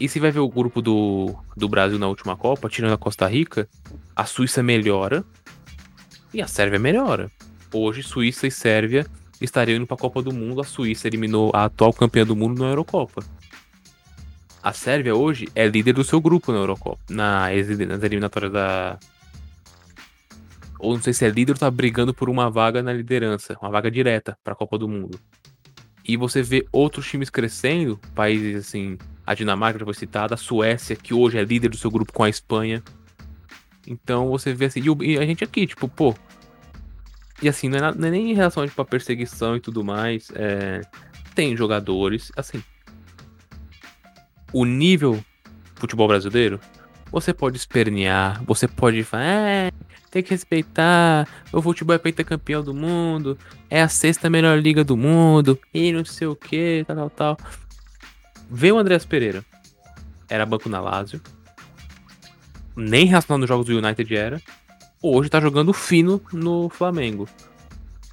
E se vai ver o grupo do, do Brasil na última Copa, tirando a Costa Rica, a Suíça melhora e a Sérvia melhora. Hoje, Suíça e Sérvia estariam indo para a Copa do Mundo. A Suíça eliminou a atual campeã do mundo na Eurocopa. A Sérvia hoje é líder do seu grupo na Eurocopa, na, nas eliminatórias da. Ou não sei se é líder ou tá brigando por uma vaga na liderança, uma vaga direta para a Copa do Mundo. E você vê outros times crescendo, países assim, a Dinamarca já foi citada, a Suécia, que hoje é líder do seu grupo com a Espanha. Então você vê assim, e a gente aqui, tipo, pô, e assim, não é, não é nem em relação tipo, a perseguição e tudo mais. É... Tem jogadores, assim. O nível futebol brasileiro, você pode espernear, você pode falar, é, tem que respeitar, o futebol é pentacampeão do mundo, é a sexta melhor liga do mundo, e não sei o que, tal, tal, tal. Vê o Andreas Pereira. Era banco na Lazio. Nem relacionado nos jogos do United era. Hoje tá jogando fino no Flamengo.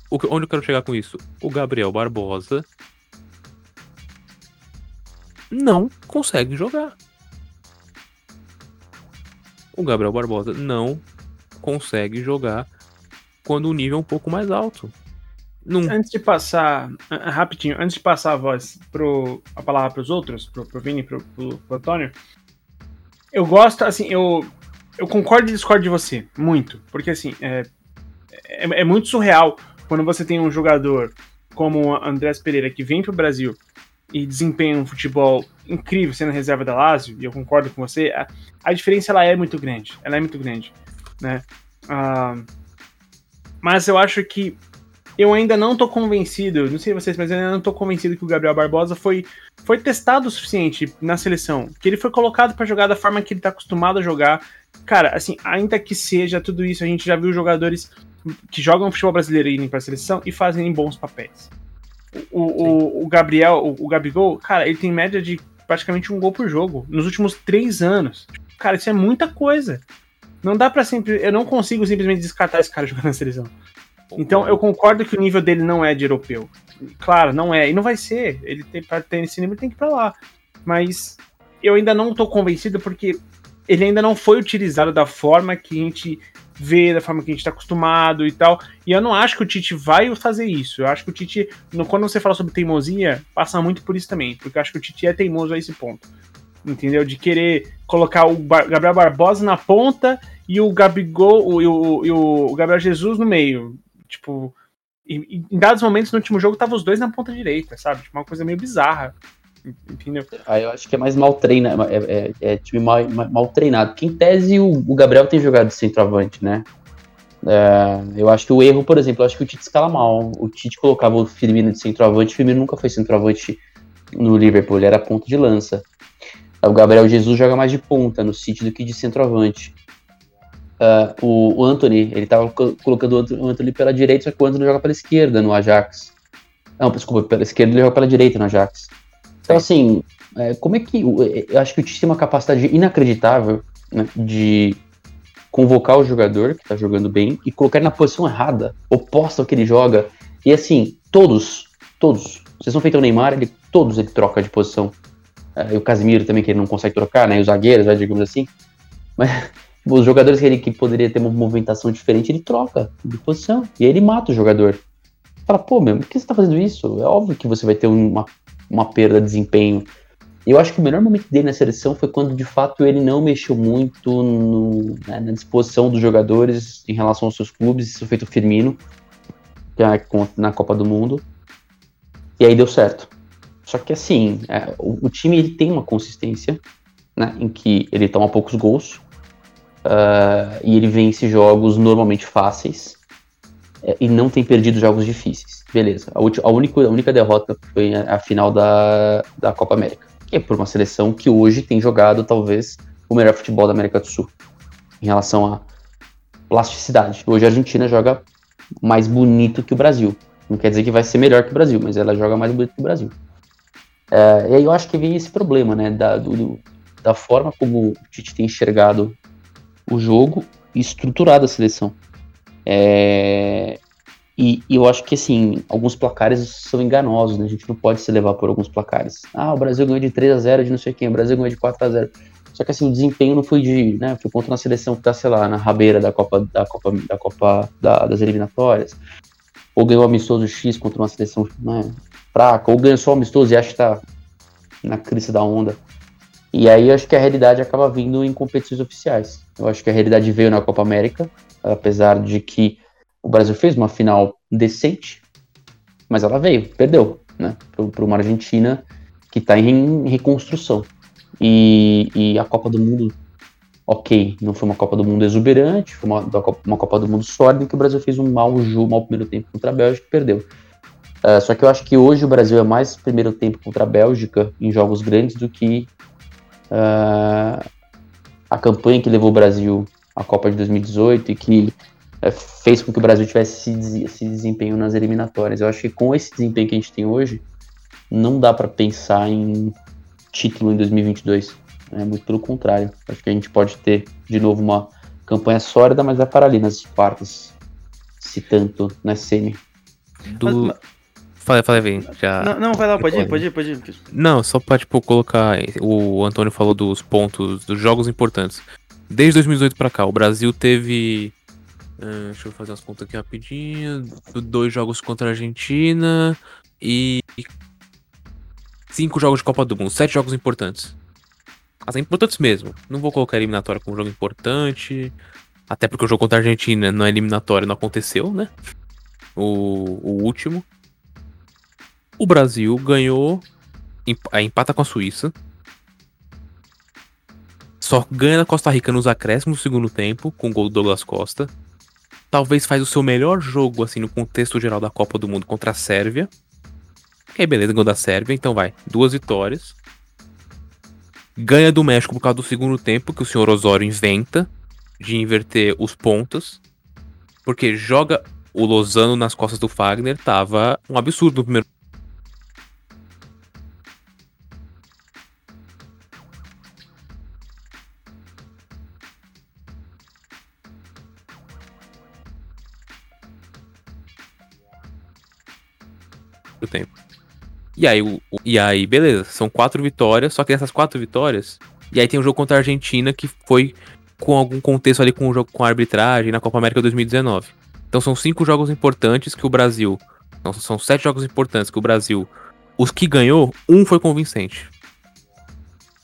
O onde eu quero chegar com isso? O Gabriel Barbosa não consegue jogar. O Gabriel Barbosa não consegue jogar quando o nível é um pouco mais alto. Num... Antes de passar, rapidinho, antes de passar a voz pro, a palavra para os outros, pro, pro Vini pro, pro, pro Antônio, eu gosto, assim, eu, eu concordo e discordo de você, muito. Porque, assim, é, é, é muito surreal quando você tem um jogador como o Andrés Pereira que vem pro Brasil e desempenha um futebol incrível sendo reserva da Lazio, e eu concordo com você, a, a diferença ela é muito grande. Ela é muito grande, né? Uh, mas eu acho que eu ainda não tô convencido, não sei vocês, mas eu ainda não tô convencido que o Gabriel Barbosa foi, foi testado o suficiente na seleção. Que ele foi colocado para jogar da forma que ele tá acostumado a jogar. Cara, assim, ainda que seja tudo isso, a gente já viu jogadores que jogam futebol brasileiro irem pra seleção e fazem bons papéis. O, o, o, Gabriel, o, o Gabigol, cara, ele tem média de praticamente um gol por jogo nos últimos três anos. Cara, isso é muita coisa. Não dá para sempre. Eu não consigo simplesmente descartar esse cara jogando na seleção. Então eu concordo que o nível dele não é de europeu. Claro, não é. E não vai ser. Ele tem para ter esse nível, tem que ir pra lá. Mas eu ainda não tô convencido porque ele ainda não foi utilizado da forma que a gente vê, da forma que a gente tá acostumado e tal. E eu não acho que o Tite vai fazer isso. Eu acho que o Tite, quando você fala sobre teimosia, passa muito por isso também. Porque eu acho que o Tite é teimoso a esse ponto. Entendeu? De querer colocar o Gabriel Barbosa na ponta e o Gabigol e o, e o Gabriel Jesus no meio. Tipo, em dados momentos no último jogo tava os dois na ponta direita, sabe? Tipo, uma coisa meio bizarra. Entendeu? Aí eu acho que é mais mal treinado, é, é, é time mal, mal, treinado. Que em tese o, o, Gabriel tem jogado de centroavante, né? É, eu acho que o erro, por exemplo, eu acho que o Tite escala mal. O Tite colocava o Firmino de centroavante, o Firmino nunca foi centroavante no Liverpool, ele era ponta de lança. O Gabriel Jesus joga mais de ponta no City do que de centroavante. Uh, o, Anthony, ele tava colocando o Anthony pela direita, só que o Anthony joga pela esquerda no Ajax. Não, desculpa, pela esquerda ele joga pela direita no Ajax. Então, assim, é, como é que. Eu acho que o Tite tem uma capacidade inacreditável né, de convocar o jogador que tá jogando bem e colocar na posição errada, oposta ao que ele joga. E assim, todos, todos. Vocês não feitos o Neymar, ele, todos ele troca de posição. É, e o Casimiro também, que ele não consegue trocar, né? E os zagueiros, né, digamos assim. Mas os jogadores que ele que poderia ter uma movimentação diferente, ele troca de posição. E aí ele mata o jogador. Fala, pô, meu, por que você tá fazendo isso? É óbvio que você vai ter uma, uma perda de desempenho. Eu acho que o melhor momento dele na seleção foi quando de fato ele não mexeu muito no, né, na disposição dos jogadores em relação aos seus clubes. Isso feito o Firmino, é na Copa do Mundo. E aí deu certo. Só que assim, é, o, o, time ele tem uma consistência, né, em que ele toma poucos gols, Uh, e ele vence jogos normalmente fáceis é, e não tem perdido jogos difíceis. Beleza. A, a, única, a única derrota foi a, a, final da, da Copa América, que é por uma seleção que hoje tem jogado talvez o melhor futebol da América do Sul em relação à plasticidade. Hoje a Argentina joga mais bonito que o Brasil. Não quer dizer que vai ser melhor que o Brasil, mas ela joga mais bonito que o Brasil. É, e aí eu acho que vem esse problema, né, da, do, da forma como o Tite tem enxergado o jogo e estruturado a seleção. É, e, e, eu acho que, assim, alguns placares são enganosos, né? A gente não pode se levar por alguns placares. Ah, o Brasil ganhou de 3 a 0 de não sei quem, o Brasil ganhou de 4 a 0 Só que, assim, o desempenho não foi de, né? Foi contra uma seleção que tá, sei lá, na rabeira da Copa, da Copa, da Copa da, das eliminatórias. Ou ganhou amistoso X contra uma seleção né, fraca, ou ganhou só amistoso e acha que tá na crise da onda. E aí acho que a realidade acaba vindo em competições oficiais. Eu acho que a realidade veio na Copa América, apesar de que o Brasil fez uma final decente, mas ela veio, perdeu, né, para uma Argentina que está em reconstrução. E, e, a Copa do Mundo, ok, não foi uma Copa do Mundo exuberante, foi uma, uma Copa do Mundo sólida, que o Brasil fez um mau jogo, mau primeiro tempo contra a Bélgica e perdeu. Uh, só que eu acho que hoje o Brasil é mais primeiro tempo contra a Bélgica em jogos grandes do que uh, a campanha que levou o Brasil à Copa de 2018 e que fez com que o Brasil tivesse esse, esse, desempenho nas eliminatórias. Eu acho que com esse desempenho que a gente tem hoje, não dá para pensar em título em 2022. É muito pelo contrário. Acho que a gente pode ter de novo uma campanha sólida, mas vai parar ali nas quartas. Se tanto na semi. Do... Mas- Falei, falei, vem. Já... Não, não, vai lá, pode ir, pode ir, pode ir. Não, só pra, tipo, colocar. O Antônio falou dos pontos, dos jogos importantes. Desde 2018 pra cá, o Brasil teve. Ah, deixa eu fazer umas contas aqui rapidinho. do- Dois jogos contra a Argentina e. Cinco jogos de Copa do Mundo. Sete jogos importantes. Assim, importantes mesmo. Não vou colocar eliminatória como jogo importante. Até porque o jogo contra a Argentina não é eliminatório, não aconteceu, né? O, o último. O Brasil ganhou emp- aí empata com a Suíça. Só ganha da Costa Rica nos acréscimos do segundo tempo, com o gol do Douglas Costa. Talvez faz o seu melhor jogo, assim, no contexto geral da Copa do Mundo contra a Sérvia. E aí, beleza, gol da Sérvia, então vai. Duas vitórias. Ganha do México por causa do segundo tempo, que o senhor Osório inventa de inverter os pontos. Porque joga o Lozano nas costas do Fagner, tava um absurdo no primeiro do tempo. E aí, o, o- e aí, beleza, são quatro vitórias, só que nessas quatro vitórias. E aí tem um jogo contra a Argentina que foi com algum contexto ali com o jogo com a arbitragem na Copa América 2019. Então são cinco jogos importantes que o Brasil. Não, são sete jogos importantes que o Brasil. Os que ganhou, um foi convincente.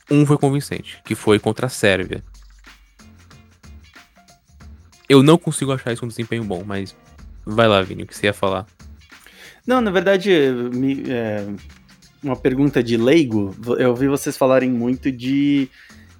Um foi convincente, que foi contra a Sérvia. Eu não consigo achar isso um desempenho bom, mas vai lá, Vini, o que você ia falar? Não, na verdade, me- é, uma pergunta de leigo. Eu ouvi vocês falarem muito de.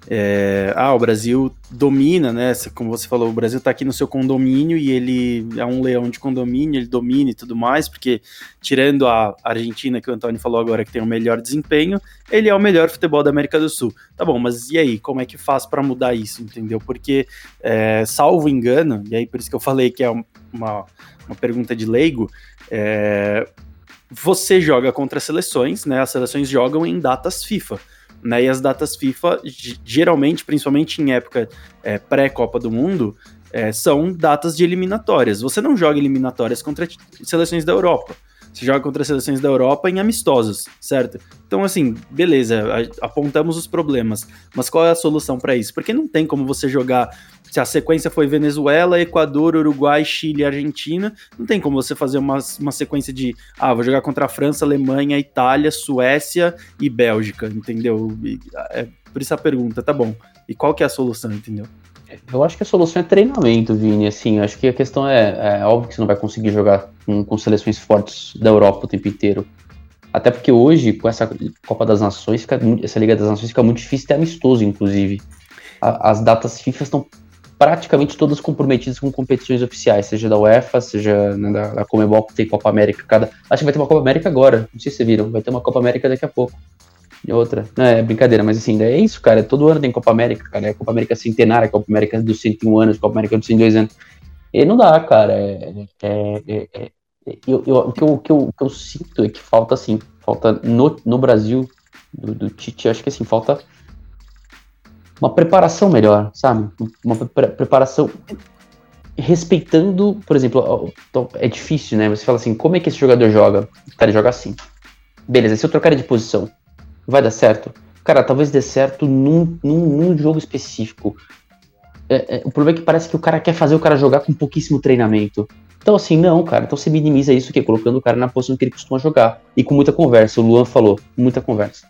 é, ah, o Brasil domina, né? Como você falou, o Brasil tá aqui no seu condomínio e ele é um leão de condomínio, ele domina e tudo mais, porque tirando a Argentina, que o Antônio falou agora que tem o melhor desempenho, ele é o melhor futebol da América do Sul. Tá bom, mas e aí, como é que faz pra mudar isso, entendeu? Porque, é, salvo engano, e aí por isso que eu falei que é um- uma, uma pergunta de leigo, é, você joga contra seleções, né? As seleções jogam em datas FIFA. Né, e as datas FIFA, ge- geralmente, principalmente em época é, pré-Copa do Mundo, é, são datas de eliminatórias. Você não joga eliminatórias contra seleções da Europa. Você joga contra seleções da Europa em amistosos, certo? Então, assim, beleza, apontamos os problemas. Mas qual é a solução para isso? Porque não tem como você jogar. Se a sequência foi Venezuela, Equador, Uruguai, Chile Argentina, não tem como você fazer uma, uma sequência de ah, vou jogar contra a França, Alemanha, Itália, Suécia e Bélgica, entendeu? E, é, por isso a pergunta, tá bom. E qual que é a solução, entendeu? Eu acho que a solução é treinamento, Vini. Assim, acho que a questão é, é óbvio que você não vai conseguir jogar com, com seleções fortes da Europa o tempo inteiro. Até porque hoje, com essa Copa das Nações, fica essa Liga das Nações fica muito difícil ter amistoso, inclusive. A- as datas FIFA estão praticamente todas comprometidas com competições oficiais, seja da UEFA, seja né, da, da Comebol, que tem Copa América. Cada... Acho que vai ter uma Copa América agora, não sei se vocês viram, vai ter uma Copa América daqui a pouco. Outra. Não, é brincadeira, mas assim, é isso, cara. Todo ano tem Copa América, cara. É Copa América Centenária, Copa América dos 101 anos, Copa América dos 102 anos. E não dá, cara. É, é- é- é- eu- eu- o, que eu, o que eu- o que eu sinto é que falta, assim, falta no, no Brasil, do, do Tite, acho que assim, falta uma preparação melhor, sabe? Uma pre- preparação respeitando, por exemplo, é difícil, né? Você fala assim, como é que esse jogador joga? Cara, ele joga assim. Beleza, se eu trocar de posição, vai dar certo? Cara, talvez dê certo num, num, num jogo específico. É, é, o problema é que parece que o cara quer fazer o cara jogar com pouquíssimo treinamento. Então, assim, não, cara. Então você minimiza isso, que colocando o cara na posição que ele costuma jogar. E com muita conversa. O Luan falou, muita conversa.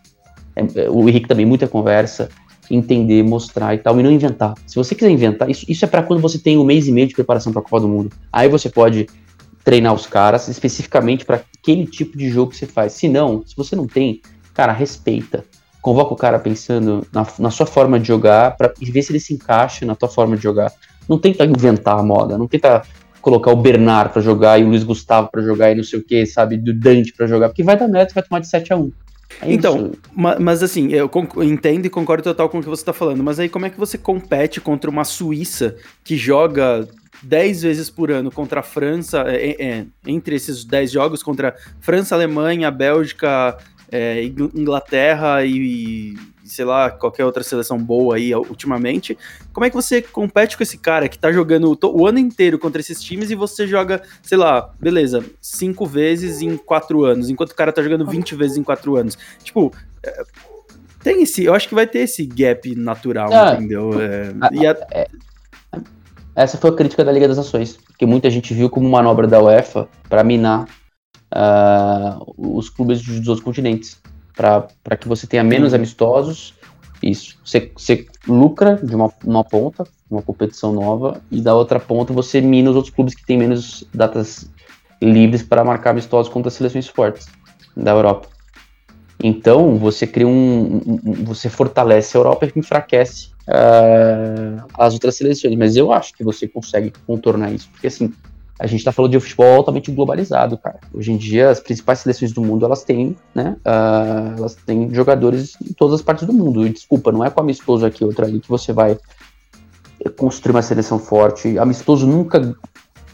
É, é, o Henrique também, muita conversa. Entender, mostrar e tal. E não inventar. Se você quiser inventar, isso, isso é para quando você tem um mês e meio de preparação para a Copa do Mundo. Aí você pode treinar os caras especificamente para aquele tipo de jogo que você faz. Se não, se você não tem, cara, respeita. Convoca o cara pensando na, na sua forma de jogar para ver se ele se encaixa na tua forma de jogar. Não tenta inventar a moda, não tenta colocar o Bernard para jogar e o Luiz Gustavo para jogar e não sei o que, sabe, do Dante para jogar, porque vai dar merda, vai tomar de 7 a 1 É Então. Ma- Mas assim, eu entendo e concordo total com o que você tá falando, mas aí como é que você compete contra uma Suíça que joga 10 vezes por ano contra a França, é, é, entre esses 10 jogos, contra França, Alemanha, Bélgica, é, Ing- Inglaterra e, sei lá, qualquer outra seleção boa aí ultimamente. Como é que você compete com esse cara que tá jogando o ano inteiro contra esses times e você joga, sei lá, beleza, cinco vezes em quatro anos, enquanto o cara tá jogando 20 vezes em quatro anos? Tipo. É, tem esse, eu acho que vai ter esse gap natural, ah, entendeu? É, a, a, é, essa foi a crítica da Liga das Nações, que muita gente viu como manobra da UEFA para minar uh, os clubes dos outros continentes, para que você tenha menos amistosos. Isso. Você, você lucra de uma, uma ponta, uma competição nova, e da outra ponta você mina os outros clubes que têm menos datas livres para marcar amistosos contra as seleções fortes da Europa. Então você cria um, um, você fortalece a Europa e enfraquece uh, as outras seleções. Mas eu acho que você consegue contornar isso, porque assim a gente está falando de um futebol altamente globalizado, cara. Hoje em dia, as principais seleções do mundo, elas têm, né, uh, elas têm jogadores em todas as partes do mundo. E, desculpa, não é com amistoso aqui, outro ali, que você vai construir uma seleção forte. Amistoso nunca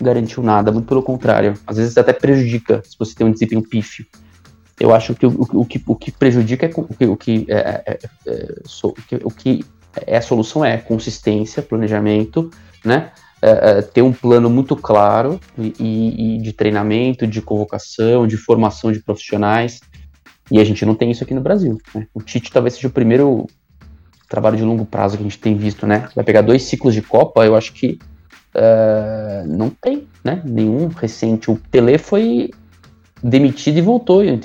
garantiu nada, muito pelo contrário. Às vezes até prejudica se você tem um desempenho pífio. Eu acho que o, o, o que, o que prejudica é o que, o que é, é, é, é o que é a solução é consistência, planejamento, né? É, é, ter um plano muito claro e, e, de treinamento, de convocação, de formação de profissionais. E a gente não tem isso aqui no Brasil. Né? O Tite talvez seja o primeiro trabalho de longo prazo que a gente tem visto, né? Vai pegar dois ciclos de Copa, eu acho que uh, não tem, né? Nenhum recente. O Pelé foi demitido e voltou em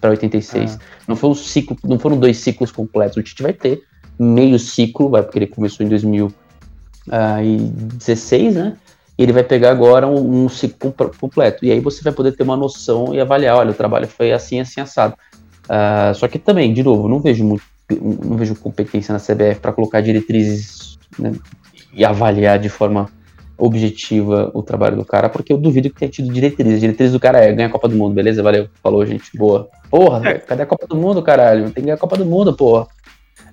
para 86. Ah. Não foi um ciclo, não foram dois ciclos completos. O Tite vai ter meio ciclo, vai porque ele começou em 2000 2016, né? E ele vai pegar agora um, um ciclo completo. E aí você vai poder ter uma noção e avaliar, olha, o trabalho foi assim, assim, assado. Uh, só que também, de novo, não vejo muito, não vejo competência na CBF para colocar diretrizes né, e avaliar de forma objetiva o trabalho do cara, porque eu duvido que tenha tido diretrizes. Diretrizes do cara é ganhar a Copa do Mundo, beleza? Valeu, falou, gente. Boa. Porra, é. cadê a Copa do Mundo, caralho? Tem que ganhar a Copa do Mundo, porra.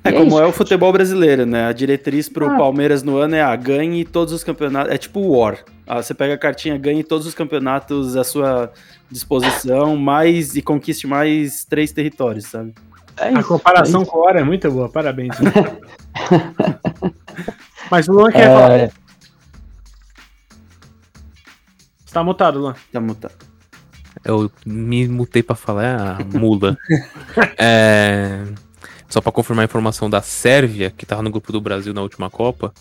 É, é como é, é o futebol brasileiro, né? A diretriz pro ah. Palmeiras no ano é a ah, ganhe todos os campeonatos. É tipo o War. Ah, você pega a cartinha, ganhe todos os campeonatos à sua disposição, mais e conquiste mais três territórios, sabe? É a comparação é com o War é muito boa, parabéns. Mas o Luan quer é... falar. Você tá mutado, Luan. Tá mutado. Eu me mutei pra falar, é a mula. é. Só para confirmar a informação da Sérvia, que estava no grupo do Brasil na última Copa.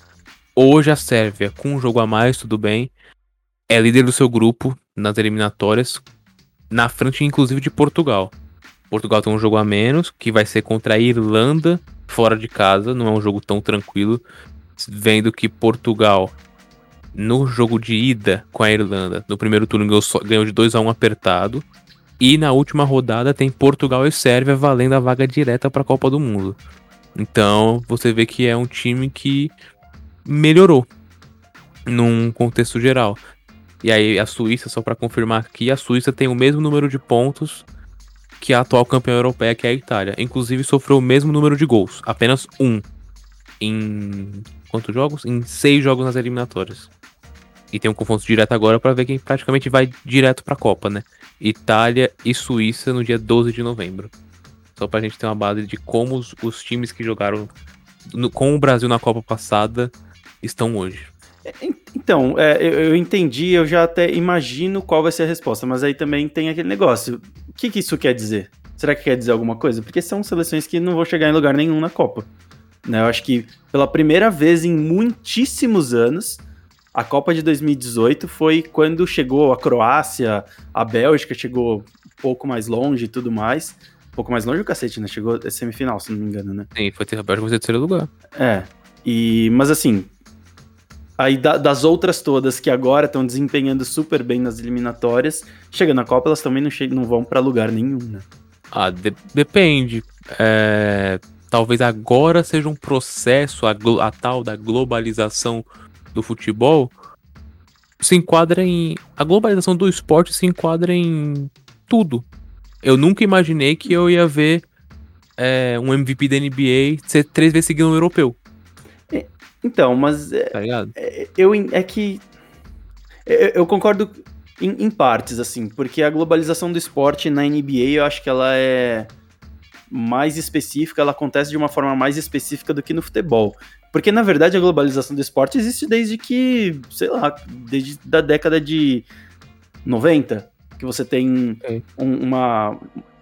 Hoje a Sérvia, com um jogo a mais, tudo bem, é líder do seu grupo nas eliminatórias, na frente inclusive de Portugal. Portugal tem um jogo a menos, que vai ser contra a Irlanda, fora de casa, não é um jogo tão tranquilo, vendo que Portugal, no jogo de ida com a Irlanda, no primeiro turno ganhou, ganhou de 2 a 1 apertado, e na última rodada tem Portugal e Sérvia valendo a vaga direta para a Copa do Mundo. Então você vê que é um time que melhorou num contexto geral. E aí a Suíça, só para confirmar aqui, a Suíça tem o mesmo número de pontos que a atual campeã europeia, que é a Itália. Inclusive sofreu o mesmo número de gols, apenas um. Em quantos jogos? Em seis jogos nas eliminatórias. E tem um confronto direto agora para ver quem praticamente vai direto para a Copa, né? Itália e Suíça no dia 12 de novembro. Só pra gente ter uma base de como os, os times que jogaram no, com o Brasil na Copa passada estão hoje. É, então, é, eu, eu, entendi, eu já até imagino qual vai ser a resposta, mas aí também tem aquele negócio. O que, que isso quer dizer? Será que quer dizer alguma coisa? Porque são seleções que não vão chegar em lugar nenhum na Copa. Né? Eu acho que pela primeira vez em muitíssimos anos, a Copa de 2018 foi quando chegou a Croácia, a Bélgica chegou um pouco mais longe e tudo mais. Um pouco mais longe o cacete, né? Chegou a semifinal, se não me engano, né? Sim, foi ter a Bélgica foi terceiro lugar. É. E, mas assim, aí da, das outras todas que agora estão desempenhando super bem nas eliminatórias, chegando na Copa, elas também não, chegam, não vão para lugar nenhum, né? Ah, de, depende. É, talvez agora seja um processo, a, a tal da globalização do futebol se enquadra em. A globalização do esporte se enquadra em tudo. Eu nunca imaginei que eu ia ver é, um MVP da NBA ser três vezes seguido no europeu. É, então, mas. É, tá ligado? É, eu, é que. É, eu concordo em, em, partes, assim, porque a globalização do esporte na NBA eu acho que ela é mais específica, ela acontece de uma forma mais específica do que no futebol. Porque, na verdade, a globalização do esporte existe desde que, sei lá, desde da década de 90, que você tem um, uma,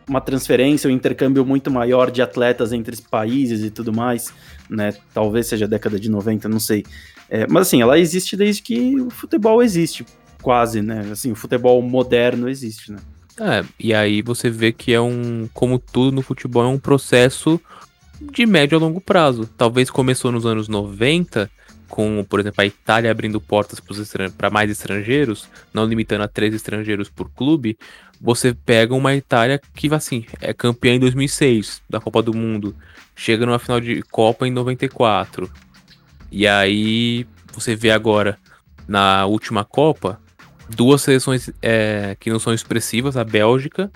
uma transferência, um intercâmbio muito maior de atletas entre os países e tudo mais, né? Talvez seja a década de 90, não sei. É, mas assim, ela existe desde que o futebol existe, quase, né? Assim, o futebol moderno existe, né? É, e aí você vê que é um, como tudo no futebol, é um processo de médio a longo prazo. Talvez começou nos anos 90, com, por exemplo, a Itália abrindo portas para mais estrangeiros, não limitando a três estrangeiros por clube. Você pega uma Itália que, assim, é campeã em 2006 da Copa do Mundo, chega numa final de Copa em 94. E aí você vê agora, na última Copa, duas seleções é, que não são expressivas, a Bélgica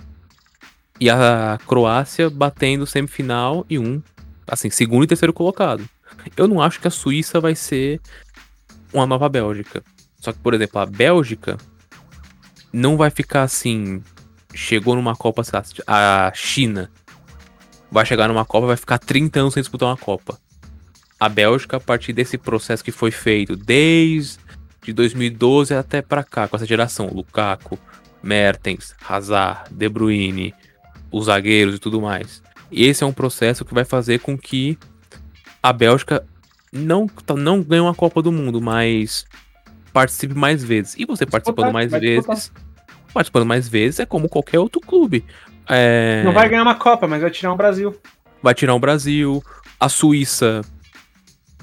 e a Croácia batendo semifinal e um assim, segundo e terceiro colocado. Eu não acho que a Suíça vai ser uma nova Bélgica. Só que, por exemplo, a Bélgica não vai ficar assim. Chegou numa Copa, a China vai chegar numa Copa vai ficar 30 anos sem disputar uma Copa. A Bélgica, a partir desse processo que foi feito desde 2012 até para cá, com essa geração, Lukaku, Mertens, Hazard, De Bruyne, os zagueiros e tudo mais. Esse é um processo que vai fazer com que a Bélgica não, não ganhe uma Copa do Mundo, mas participe mais vezes. E você participando mais vezes, participando mais vezes é como qualquer outro clube. É... Não vai ganhar uma Copa, mas vai tirar um Brasil. Vai tirar um Brasil. A Suíça,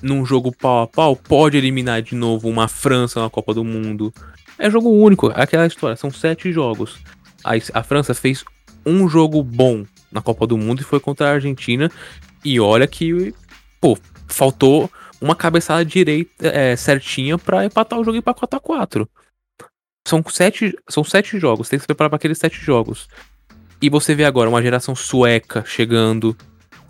num jogo pau a pau, pode eliminar de novo uma França na Copa do Mundo. É jogo único, é aquela história, são sete jogos. A, a França fez um jogo bom na Copa do Mundo e foi contra a Argentina. E olha que, pô, faltou uma cabeçada direita é, certinha para empatar o jogo e para 4 a 4 São sete, são sete jogos, tem que se preparar para aqueles sete jogos. E você vê agora uma geração sueca chegando,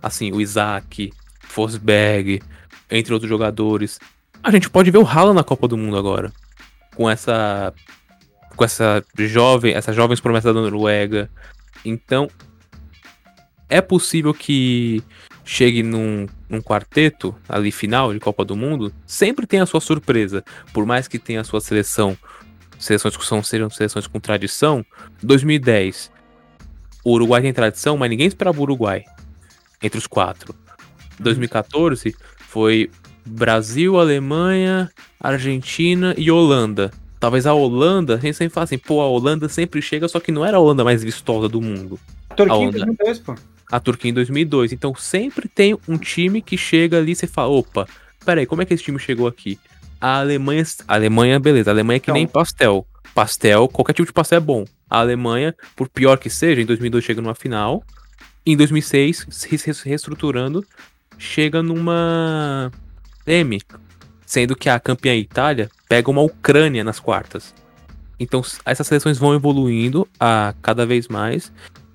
assim, o Isaac, Forsberg, entre outros jogadores. A gente pode ver o Haaland na Copa do Mundo agora. Com essa com essa jovem, essas jovens promessas da Noruega. Então, é possível que chegue num, num, quarteto ali final de Copa do Mundo, sempre tem a sua surpresa. Por mais que tenha a sua seleção, seleções que são, sejam seleções com tradição, 2010, o Uruguai tem tradição, mas ninguém esperava o Uruguai entre os quatro. 2014 foi Brasil, Alemanha, Argentina e Holanda. Talvez a Holanda, a gente sempre fala assim, pô, a Holanda sempre chega, só que não era a Holanda mais vistosa do mundo. Turquia em 2002, pô a Turquia em 2002. Então sempre tem um time que chega ali e você fala, opa, peraí, como é que esse time chegou aqui? A Alemanha, a Alemanha, beleza, a Alemanha é que nem pastel. Pastel, qualquer tipo de pastel é bom. A Alemanha, por pior que seja, em 2002 chega numa final. Em 2006, se reestruturando, chega numa M. Sendo que a campeã Itália pega uma Ucrânia nas quartas. Então essas seleções vão evoluindo a cada vez mais.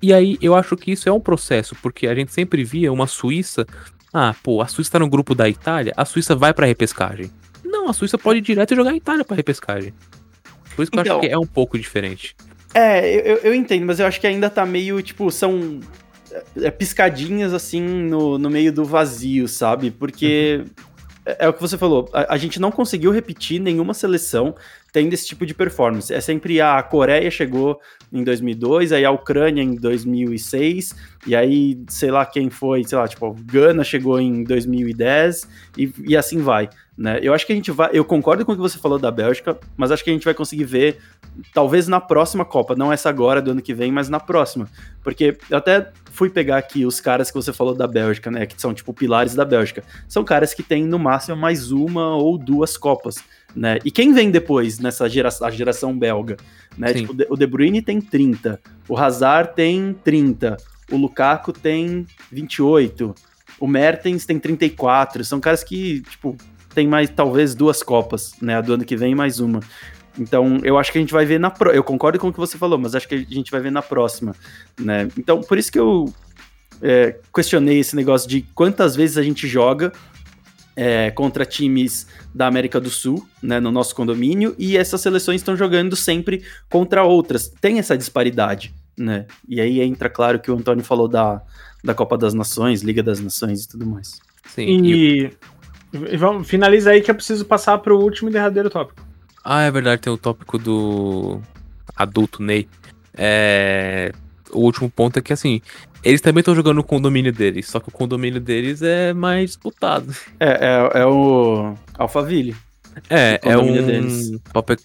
E aí eu acho que isso é um processo, porque a gente sempre via uma Suíça. Ah, pô, a Suíça tá no grupo da Itália, a Suíça vai pra repescagem. Não, a Suíça pode ir direto e jogar a Itália pra repescagem. Por isso que então, eu acho então. que é um pouco diferente. É, eu, eu entendo, mas eu acho que ainda tá meio, tipo, são é, piscadinhas assim no, no meio do vazio, sabe? Porque uhum. é, é, o que você falou, a, a, gente não conseguiu repetir nenhuma seleção tendo esse tipo de performance. É sempre a Coreia chegou em 2002, aí a Ucrânia em 2006, e aí sei lá quem foi, sei lá, tipo, Gana chegou em 2010 e, e assim vai. Né? Eu acho que a gente vai. Eu concordo com o que você falou da Bélgica, mas acho que a gente vai conseguir ver, talvez na próxima Copa, não essa agora do ano que vem, mas na próxima. Porque eu até fui pegar aqui os caras que você falou da Bélgica, né? Que são tipo pilares da Bélgica. São caras que têm no máximo mais uma ou duas Copas né? E quem vem depois nessa geração, a geração belga, né? Tipo, o De Bruyne tem 30, o Hazard tem 30, o Lukaku tem 28, o Mertens tem 34, são caras que, tipo, tem mais talvez duas copas, né? A do ano que vem mais uma. Então, eu acho que a gente vai ver na pro... eu concordo com o que você falou, mas acho que a gente vai ver na próxima, né? Então, por isso que eu é, questionei esse negócio de quantas vezes a gente joga é, contra times da América do Sul, né, no nosso condomínio, e essas seleções estão jogando sempre contra outras. Tem essa disparidade, né? E aí entra, claro, que o Antônio falou da, da Copa das Nações, Liga das Nações e tudo mais. Sim. E, e vamos, finaliza aí que eu preciso passar pro último e derradeiro tópico. Ah, é verdade, tem o tópico do adulto Ney. É... O último ponto é que, assim, eles também estão jogando no condomínio deles, só que o condomínio deles é mais disputado. É, é, é o Alphaville. É, é um. Deles.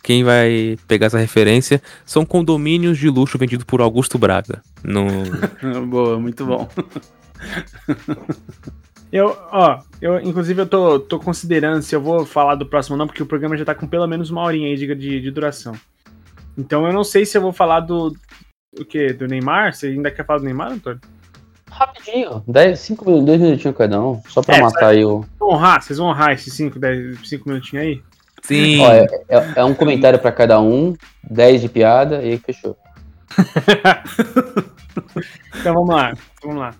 Quem vai pegar essa referência são condomínios de luxo vendidos por Augusto Braga. No... Boa, muito bom. Eu, ó, eu, inclusive, eu tô, tô considerando se eu vou falar do próximo não, porque o programa já tá com pelo menos uma horinha aí de, de, de duração. Então eu não sei se eu vou falar do. O quê? Do Neymar? Você ainda quer falar do Neymar, Antônio? Rapidinho, 10, 5 minutos, 2 minutinhos cada um, só pra é, matar aí o. Honrar, vocês vão honrar esses 5, 10, 5 minutinhos aí? Sim. Ó, é, é, é, um comentário pra cada um, 10 de piada e aí fechou. então vamos lá, vamos lá.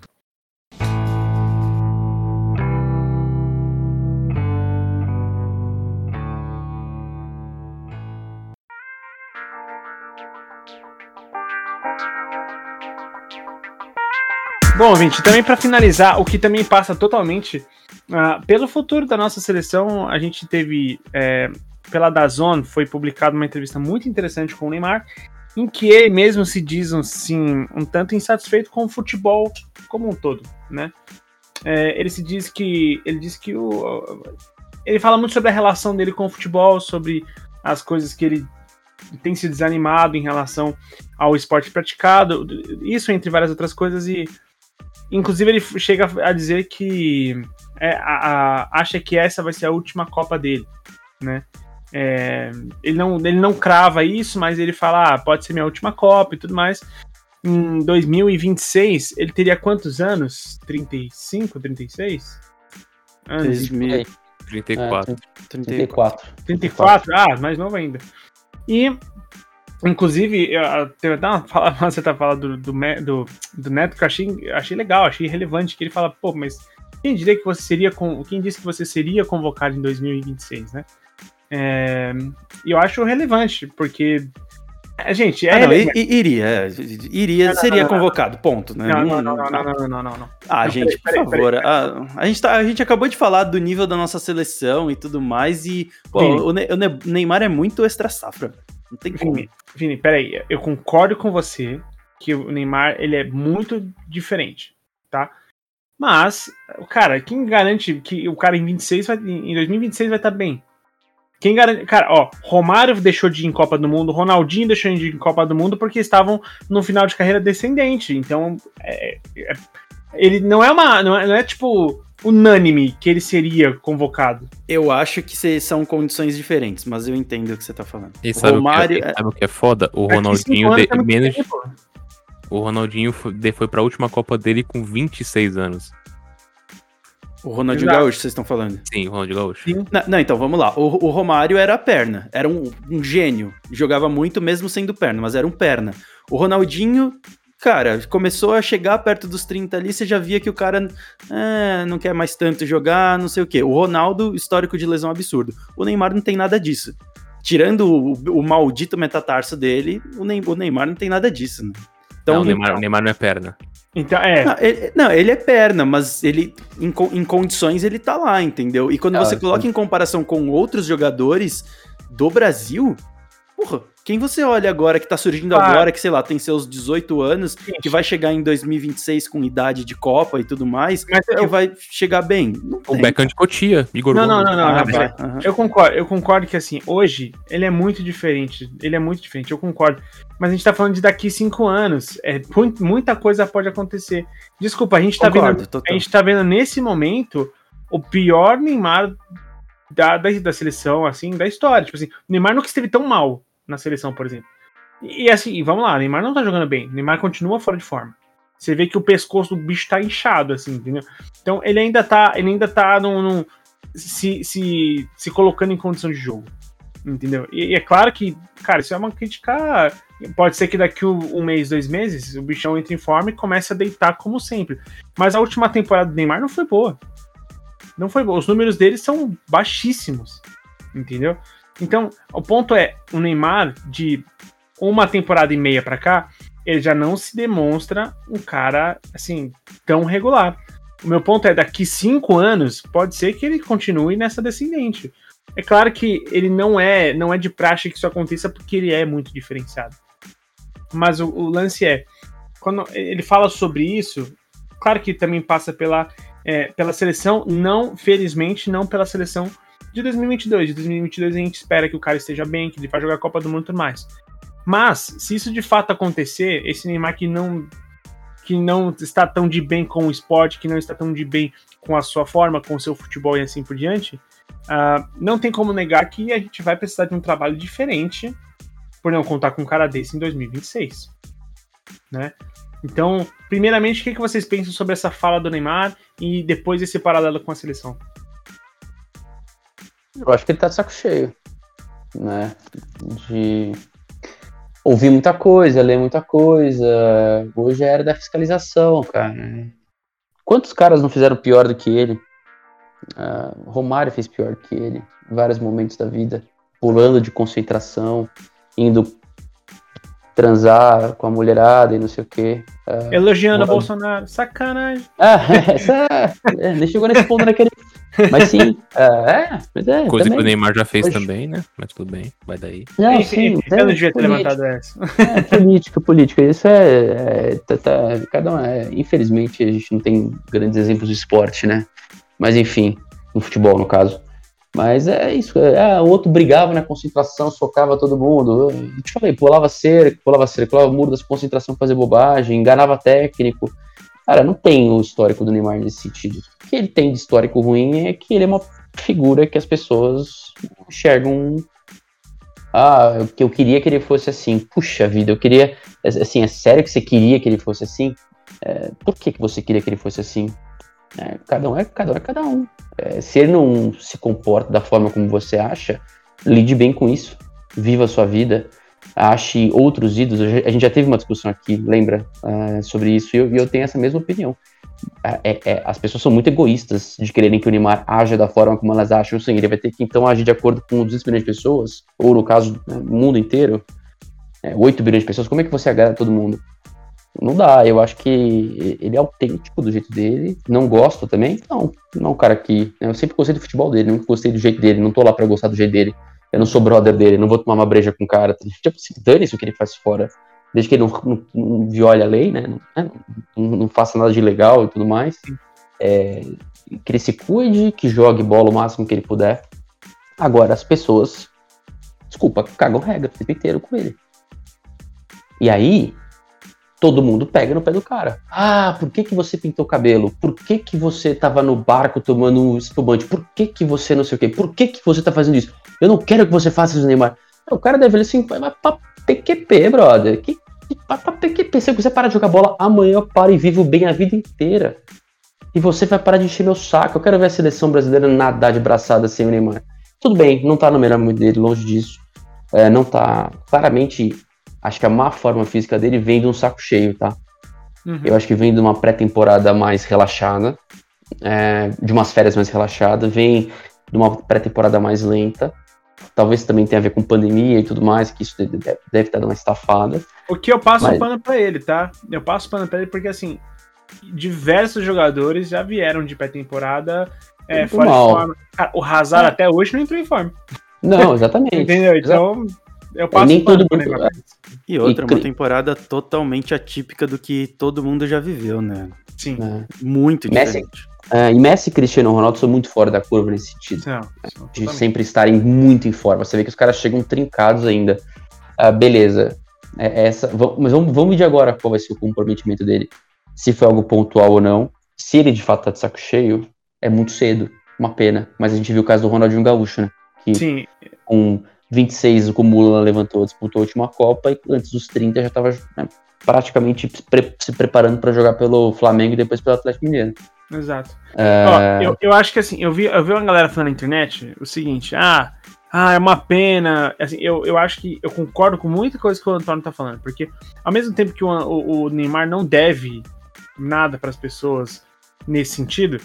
Bom, gente, também para finalizar, o que também passa totalmente uh, pelo futuro da nossa seleção, a gente teve é, pela Dazon foi publicada uma entrevista muito interessante com o Neymar, em que ele mesmo se diz assim um tanto insatisfeito com o futebol como um todo, né? É, ele se diz que ele diz que o ele fala muito sobre a relação dele com o futebol, sobre as coisas que ele tem se desanimado em relação ao esporte praticado, isso entre várias outras coisas e Inclusive, ele chega a dizer que é, a, a, acha que essa vai ser a última Copa dele, né? É, ele, não, ele não crava isso, mas ele fala, ah, pode ser minha última Copa e tudo mais. Em 2026, ele teria quantos anos? 35, 36? Anos? 34. É, 34. 34? Ah, mais novo ainda. E Inclusive, teve até uma fala, você tá falando do, do, do, do, Neto que eu achei, achei legal, achei relevante, que ele fala, pô, mas quem diria que você seria quem disse que você seria convocado em 2026, né? É, e eu acho relevante, porque é, gente, é. Ah, não, iria, é, iria, não, não, seria convocado, ponto, né? Não, não, não, não, não, não, não, Ah, gente, por favor. A, a, gente tá, a gente acabou de falar do nível da nossa seleção e tudo mais, e pô, o, o Neymar é muito extra safra. Não tem como. Vini, peraí. Eu concordo com você que o Neymar ele é muito diferente, tá? Mas, cara, quem garante que o cara em 26 vai, em 2026 vai estar tá bem? Quem garante. Cara, ó, Romário deixou de ir em Copa do Mundo, Ronaldinho deixou de ir em Copa do Mundo porque estavam no final de carreira descendente. Então, é, é, ele não é uma. Não é, não é tipo unânime que ele seria convocado. Eu acho que são condições diferentes, mas eu entendo o que você tá falando. E sabe, Romário... o, que é, sabe o que é foda? O é Ronaldinho de, menos. o Ronaldinho foi, foi pra última Copa dele com 26 anos. O Ronaldinho Exato. Gaúcho, vocês estão falando? Sim, o Ronaldinho Gaúcho. Não, não, então vamos lá. O, o, Romário era a perna, era um, um gênio. Jogava muito mesmo sendo perna, mas era um perna. O Ronaldinho cara, começou a chegar perto dos 30 ali, você já via que o cara é, não quer mais tanto jogar, não sei o quê. O Ronaldo, histórico de lesão absurdo. O Neymar não tem nada disso. Tirando o, o maldito metatarso dele, o, Neymar não tem nada disso, né? Então, não, o Neymar, o Neymar não é perna. Então, é. Não ele, não, ele é perna, mas ele, em, em, condições, ele tá lá, entendeu? E quando ah, você coloca em comparação com outros jogadores do Brasil, porra, quem você olha agora que tá surgindo ah. agora, que sei lá, tem seus 18 anos, Sim. que vai chegar em 2026 com idade de Copa e tudo mais, Mas que eu... vai chegar bem? o Beckham de Cotia, Igor Não, não, não, não. Ah, não uhum. Eu concordo, eu concordo que assim, hoje ele é muito diferente. Ele é muito diferente, eu concordo. Mas a gente tá falando de daqui cinco anos. É, muita coisa pode acontecer. Desculpa, a gente tá concordo, vendo. Total. A gente tá vendo nesse momento o pior Neymar da, da, da seleção, assim, da história. Tipo assim, o Neymar nunca esteve tão mal na seleção, por exemplo. E, e assim, vamos lá, Neymar não tá jogando bem. Neymar continua fora de forma. Você vê que o pescoço do bicho tá inchado, assim, entendeu? Então ele ainda tá, ele ainda tá num, num se, se, se colocando em condição de jogo. Entendeu? E, e, é claro que, cara, isso é uma crítica. Pode ser que daqui um, um, mês, dois meses, o bichão entre em forma e comece a deitar como sempre. Mas a última temporada do Neymar não foi boa. Não foi boa. Os números dele são baixíssimos. Entendeu? Então, o ponto é, o Neymar, de uma temporada e meia para cá, ele já não se demonstra um cara assim tão regular. O meu ponto é, daqui cinco anos, pode ser que ele continue nessa descendente. É claro que ele não é, não é de praxe que isso aconteça porque ele é muito diferenciado. Mas o, o lance é, quando ele fala sobre isso, claro que também passa pela, é, pela seleção, não, felizmente, não pela seleção de 2022. De 2022 a gente espera que o cara esteja bem, que ele vai jogar a Copa do Mundo e tudo mais. Mas, se isso de fato acontecer, esse Neymar que não que não está tão de bem com o esporte, que não está tão de bem com a sua forma, com o seu futebol e assim por diante, uh, não tem como negar que a gente vai precisar de um trabalho diferente por não contar com um cara desse em 2026. Né? Então, primeiramente, o que, que vocês pensam sobre essa fala do Neymar e depois esse paralelo com a seleção? Eu acho que ele tá de saco cheio, né? De ouvir muita coisa, ler muita coisa. Hoje é era da fiscalização, cara. Quantos caras não fizeram pior do que ele? Uh, Romário fez pior que ele em vários momentos da vida, pulando de concentração, indo transar com a mulherada e não sei o quê. Uh, Elogiando o Bolsonaro, sacanagem. Ah, essa, é, nem chegou nesse ponto naquele mas sim, uh, é, mas é. Coisa também. que o Neymar já fez também, né? Mas tudo bem, vai daí. Não, sim, sim eu não devia ter levantado essa. É, política, política. Isso é. é tá, tá, cada um é. Infelizmente, a gente não tem grandes exemplos de esporte, né? Mas enfim, no futebol, no caso. Mas é isso. É, o outro brigava na concentração, socava todo mundo. Eu te falei, pulava cerca, pulava cerca, pulava muro das concentração fazer bobagem, enganava técnico. Cara, não tem o histórico do Neymar nesse sentido. O que ele tem de histórico ruim é que ele é uma figura que as pessoas enxergam. Ah, que eu queria que ele fosse assim. Puxa vida, eu queria. Assim, é sério que você queria que ele fosse assim? É, por que, que você queria que ele fosse assim? É, cada um é cada um. É cada um. É, se ele não se comporta da forma como você acha, lide bem com isso. Viva a sua vida ache outros ídolos. A gente já teve uma discussão aqui, lembra, uh, sobre isso, e eu, eu, tenho essa mesma opinião. É, é, as pessoas são muito egoístas de quererem que o Neymar haja da forma como elas acham. Sim, ele vai ter que então agir de acordo com 200 milhões de pessoas, ou no caso, né, o mundo inteiro, é, 8 bilhões de pessoas. Como é que você agrada todo mundo? Não dá, eu acho que ele é autêntico do jeito dele. Não gosto também? Não, não é um cara que. Né, eu sempre gostei do futebol dele, nunca gostei do jeito dele, não tô lá pra gostar do jeito dele eu não sou brother dele, não vou tomar uma breja com o cara. Tipo, se dane isso que ele faz fora. Desde que ele não, não, não viole a lei, né? Não, não, não, faça nada de legal e tudo mais. É, que ele se cuide, que jogue bola o máximo que ele puder. Agora, as pessoas, desculpa, cagam regra o tempo inteiro com ele. E aí, todo mundo pega no pé do cara. Ah, por que, que você pintou o cabelo? Por que, que você tava no barco tomando um espumante? Por que, que você não sei o quê? Por que, que você tá fazendo isso? Eu não quero que você faça isso, Neymar. O cara deve ver assim, vai pra PQP, brother. Que, que, pra PQP. Se você parar de jogar bola, amanhã eu paro e vivo bem a vida inteira. E você vai parar de encher meu saco. Eu quero ver a seleção brasileira nadar de braçada sem o Neymar. Tudo bem, não tá no melhor momento dele, longe disso. É, não tá. Claramente, acho que a má forma física dele vem de um saco cheio, tá? Uhum. Eu acho que vem de uma pré-temporada mais relaxada, é, de umas férias mais relaxadas, vem de uma pré-temporada mais lenta. Talvez também tenha a ver com pandemia e tudo mais, que isso deve, deve estar dando uma estafada. O que eu passo Mas... pano pra ele, tá? Eu passo pano pra ele porque, assim, diversos jogadores já vieram de pré-temporada é, fora mal. de forma. Cara, o Hazard é. até hoje não entrou em forma. Não, exatamente. Entendeu? Então, eu passo nem todo mundo... E outra, uma temporada totalmente atípica do que todo mundo já viveu, né? Sim. É. Muito Messi, diferente. Uh, e Messi e Cristiano Ronaldo são muito fora da curva nesse sentido. Não, né? de sempre estarem muito em forma. Você vê que os caras chegam trincados ainda. Uh, beleza. É, essa, mas vamos, vamos medir agora qual vai ser o comprometimento dele. Se foi algo pontual ou não. Se ele de fato tá de saco cheio, é muito cedo. Uma pena. Mas a gente viu o caso do Ronaldinho Gaúcho, né? Que Sim. com 26, o Lula levantou, disputou a última Copa e antes dos 30 já estava né, praticamente se preparando para jogar pelo Flamengo e depois pelo Atlético Mineiro. Exato. É... Ó, eu, eu acho que assim, eu vi, eu vi uma galera falando na internet o seguinte: ah, ah, é uma pena. Assim, eu, eu acho que eu concordo com muita coisa que o Antônio tá falando, porque ao mesmo tempo que o, o, o Neymar não deve nada para as pessoas nesse sentido,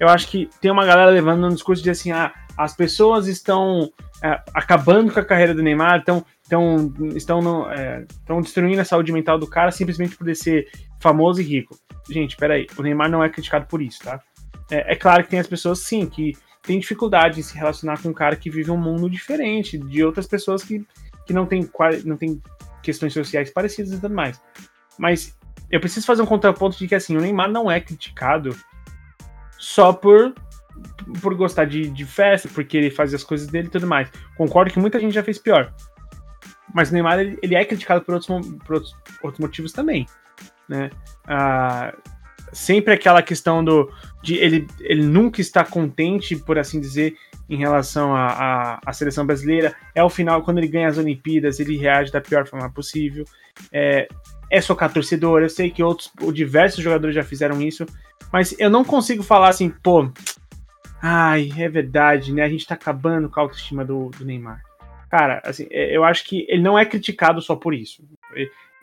eu acho que tem uma galera levando um discurso de assim, ah, as pessoas estão é, acabando com a carreira do Neymar, estão estão estão no, é, destruindo a saúde mental do cara simplesmente por ele ser famoso e rico. Gente, peraí, o Neymar não é criticado por isso, tá? É, é claro que tem as pessoas, sim, que têm dificuldade em se relacionar com um cara que vive um mundo diferente de outras pessoas que, que não tem não tem questões sociais parecidas e tudo mais. Mas eu preciso fazer um contraponto de que assim, o Neymar não é criticado só por por gostar de, de festa, porque ele faz as coisas dele e tudo mais. Concordo que muita gente já fez pior. Mas o Neymar ele, ele é criticado por outros, por outros, outros motivos também. Né? Ah, sempre aquela questão do de ele, ele nunca está contente, por assim dizer, em relação à seleção brasileira. É o final, quando ele ganha as Olimpíadas, ele reage da pior forma possível. É, é socar torcedor. Eu sei que outros, diversos jogadores já fizeram isso, mas eu não consigo falar assim, pô, ai, é verdade, né? A gente tá acabando com a autoestima do, do Neymar. Cara, assim, é, eu acho que ele não é criticado só por isso.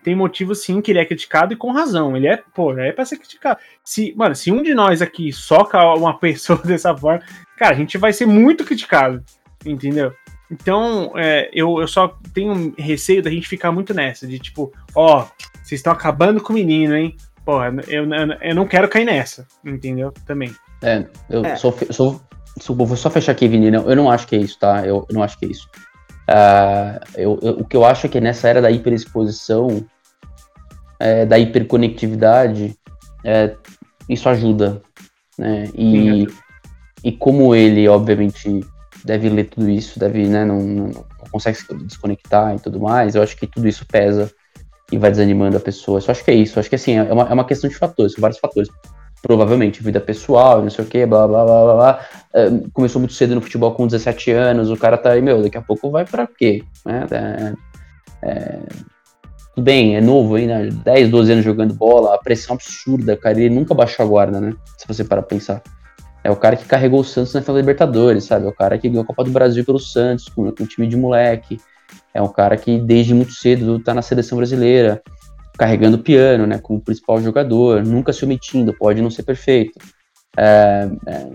Tem motivo sim que ele é criticado e com razão. Ele é, pô, é pra ser criticado. Se, mano, se um de nós aqui soca uma pessoa dessa forma, cara, a gente vai ser muito criticado. Entendeu? Então, é, eu, eu só tenho receio da gente ficar muito nessa, de tipo, ó, vocês estão acabando com o menino, hein? Porra, eu, eu, eu não quero cair nessa, entendeu? Também. É, eu é. Sou, sou, sou, Vou só fechar aqui, Vini. Eu não acho que é isso, tá? Eu, eu não acho que é isso. Uh, eu, eu, o que eu acho é que nessa era da hiperexposição, é, da hiperconectividade, é, isso ajuda. Né? E, Sim, e como ele, obviamente, deve ler tudo isso, deve, né, não, não, não, consegue se desconectar e tudo mais, eu acho que tudo isso pesa e vai desanimando a pessoa. Eu acho que é isso. Eu acho que assim, é uma, é uma questão de fatores, são vários fatores provavelmente vida pessoal, não sei o que, blá blá blá blá blá. É, começou muito cedo no futebol com 17 anos, o cara tá aí, meu, daqui a pouco vai para quê? Né? É, é, tudo bem, é novo ainda, né? 10, 12 anos jogando bola, a pressão absurda, cara, ele nunca baixou a guarda, né? Se você para pensar. É o cara que carregou o Santos na final Libertadores, sabe? É o cara que ganhou a Copa do Brasil pelo Santos, com, com um time de moleque. É um cara que desde muito cedo tá na seleção brasileira carregando o piano, né, como principal jogador, nunca se omitindo, pode não ser perfeito. É, é,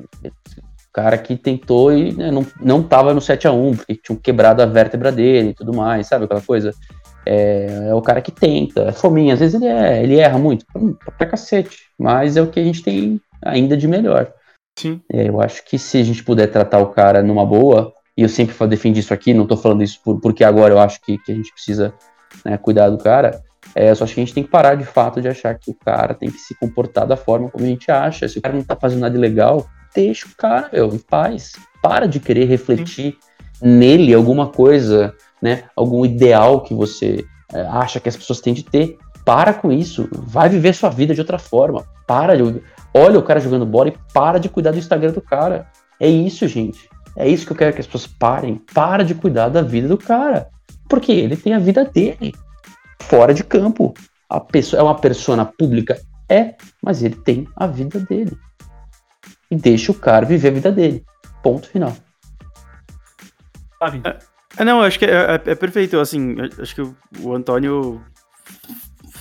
cara que tentou e né, não, não tava no 7 a 1 porque tinham quebrado a vértebra dele e tudo mais, sabe aquela coisa? É, é o cara que tenta, é fominha, às vezes ele, é, ele erra muito, pra cacete, mas é o que a gente tem ainda de melhor. Sim. É, eu acho que se a gente puder tratar o cara numa boa, e eu sempre defendi isso aqui, não tô falando isso por, porque agora eu acho que, que a gente precisa né, cuidar do cara, é, só acho que a gente tem que parar de fato de achar que o cara tem que se comportar da forma como a gente acha. Se o cara não tá fazendo nada ilegal, deixa o cara, meu, em paz. Para de querer refletir Sim. nele alguma coisa, né? Algum ideal que você é, acha que as pessoas têm de ter. Para com isso. Vai viver sua vida de outra forma. Para de. Olha o cara jogando bola e para de cuidar do Instagram do cara. É isso, gente. É isso que eu quero que as pessoas parem. Para de cuidar da vida do cara. Porque ele tem a vida dele fora de campo. A pessoa é uma persona pública? É, mas ele tem a vida dele. E deixa o cara viver a vida dele. Ponto final. É, é, não, acho que é, é, é, perfeito. Assim, acho que o, o Antônio.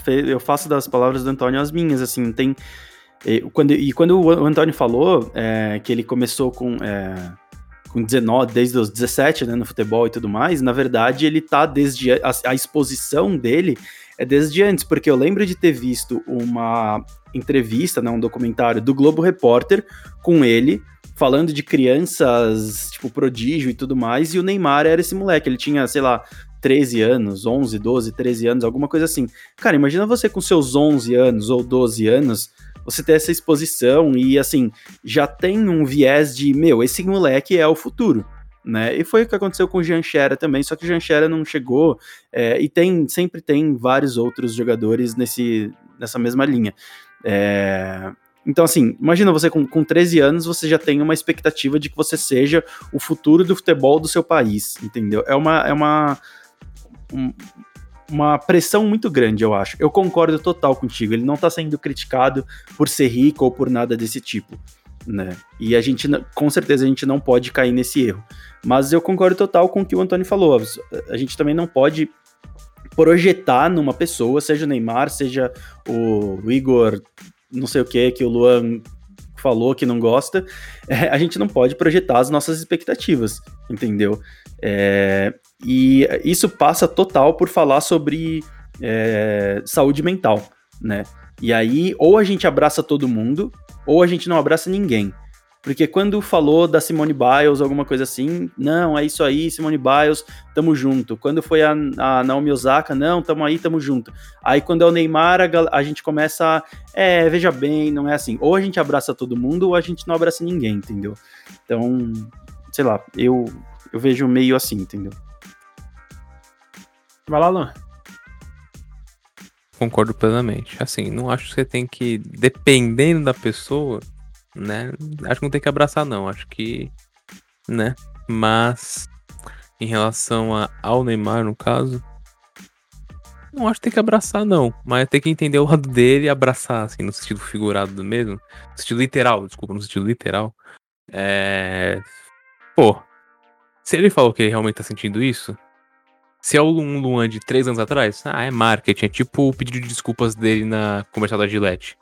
Fez, eu faço das palavras do Antônio as minhas. Assim, tem. E quando, e quando o Antônio falou é, que ele começou com. É, com 19, desde os 17, né, no futebol e tudo mais, na verdade ele tá desde a, a, exposição dele é desde antes, porque eu lembro de ter visto uma entrevista, né, um documentário do Globo Repórter com ele falando de crianças, tipo prodígio e tudo mais, e o Neymar era esse moleque, ele tinha, sei lá, 13 anos, 11, 12, 13 anos, alguma coisa assim. Cara, imagina você com seus 11 anos ou 12 anos você ter essa exposição e, assim, já tem um viés de, meu, esse moleque é o futuro. Né? E foi o que aconteceu com o Jean Xera também, só que o Jean Xera não chegou, é, e tem sempre tem vários outros jogadores nesse, nessa mesma linha. É, então, assim, imagina você com, com 13 anos, você já tem uma expectativa de que você seja o futuro do futebol do seu país, entendeu? É uma, é uma, um, uma pressão muito grande, eu acho. Eu concordo total contigo. Ele não tá sendo criticado por ser rico ou por nada desse tipo, né? E a gente, com certeza, a gente não pode cair nesse erro. Mas eu concordo total com o que o Antônio falou. A gente também não pode projetar numa pessoa, seja o Neymar, seja o Igor, não sei o que, que o Luan falou que não gosta, é, a gente não pode projetar as nossas expectativas, entendeu? É, E isso passa total por falar sobre é, saúde mental, né? E aí, ou a gente abraça todo mundo, ou a gente não abraça ninguém. Porque quando falou da Simone Biles, alguma coisa assim, não, é isso aí, Simone Biles, tamo junto. Quando foi a, a Naomi Osaka, não, tamo aí, tamo junto. Aí quando é o Neymar, a, a, gente começa a, é, veja bem, não é assim. Ou a gente abraça todo mundo, ou a gente não abraça ninguém, entendeu? Então, sei lá, eu, eu vejo meio assim, entendeu? Vai lá, Luan. Concordo plenamente. Assim, não acho que você tem que, dependendo da pessoa, né? Acho que não tem que abraçar, não. Acho que, né? Mas, em relação a, ao Neymar, no caso, não acho que tem que abraçar, não. Mas tem que entender o lado dele e abraçar, assim, no sentido figurado mesmo. No sentido literal, desculpa, no sentido literal. É. Pô, se ele falou que ele realmente tá sentindo isso, se é um Luan de três anos atrás, ah, é marketing. É tipo o pedido de desculpas dele na comercial da Gillette.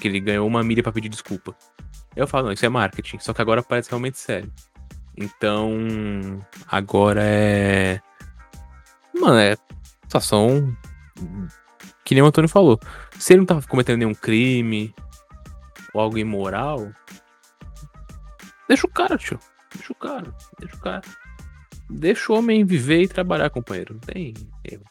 Que ele ganhou uma milha para pedir desculpa. Eu falo, não, isso é marketing. Só que agora parece realmente sério. Então, agora é. Mano, é situação. Que nem o Antônio falou. Se ele não tá cometendo nenhum crime ou algo imoral, deixa o cara, tio. Deixa o cara. Deixa o cara. Deixa o homem viver e trabalhar, companheiro. Não tem erro.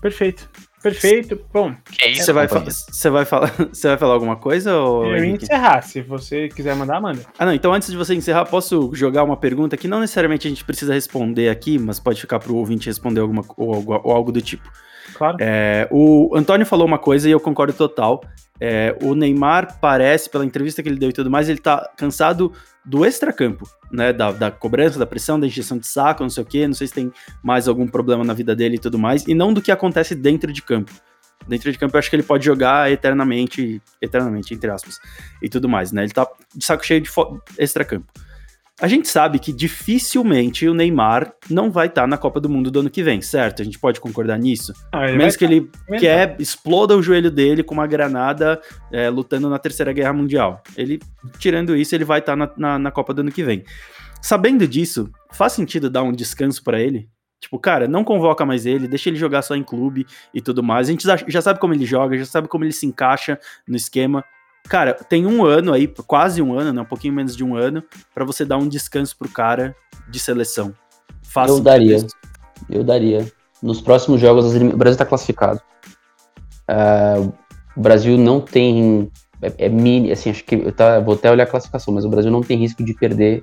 Perfeito. Perfeito. Bom. Que isso, você vai, você vai falar, você vai falar alguma coisa ou Eu ia encerrar, se você quiser mandar, manda. Ah, não, então antes de você encerrar, posso jogar uma pergunta que não necessariamente a gente precisa responder aqui, mas pode ficar pro ouvinte responder alguma ou, ou, ou algo do tipo. Claro. É, o Antônio falou uma coisa e eu concordo total. É, o Neymar parece, pela entrevista que ele deu e tudo mais, ele tá cansado do extracampo, né? Da, da cobrança, da pressão, da injeção de saco, não sei o quê. Não sei se tem mais algum problema na vida dele e tudo mais. E não do que acontece dentro de campo. Dentro de campo, eu acho que ele pode jogar eternamente, eternamente, entre aspas, e tudo mais, né? Ele tá de saco cheio de extracampo. A gente sabe que dificilmente o Neymar não vai estar tá na Copa do Mundo do ano que vem, certo? A gente pode concordar nisso? Ah, Menos que ele tá... quer, exploda o joelho dele com uma granada é, lutando na Terceira Guerra Mundial. Ele, tirando isso, ele vai estar tá na, na, na Copa do ano que vem. Sabendo disso, faz sentido dar um descanso para ele? Tipo, cara, não convoca mais ele, deixa ele jogar só em clube e tudo mais. A gente já sabe como ele joga, já sabe como ele se encaixa no esquema. Cara, tem um ano aí, quase um ano, né? Um pouquinho menos de um ano, para você dar um descanso pro cara de seleção. Fácil. Eu daria. Isso. Eu daria. Nos próximos jogos, o Brasil tá classificado. Uh, o Brasil não tem. É, é mini, assim, acho que. Eu tá, vou até olhar a classificação, mas o Brasil não tem risco de perder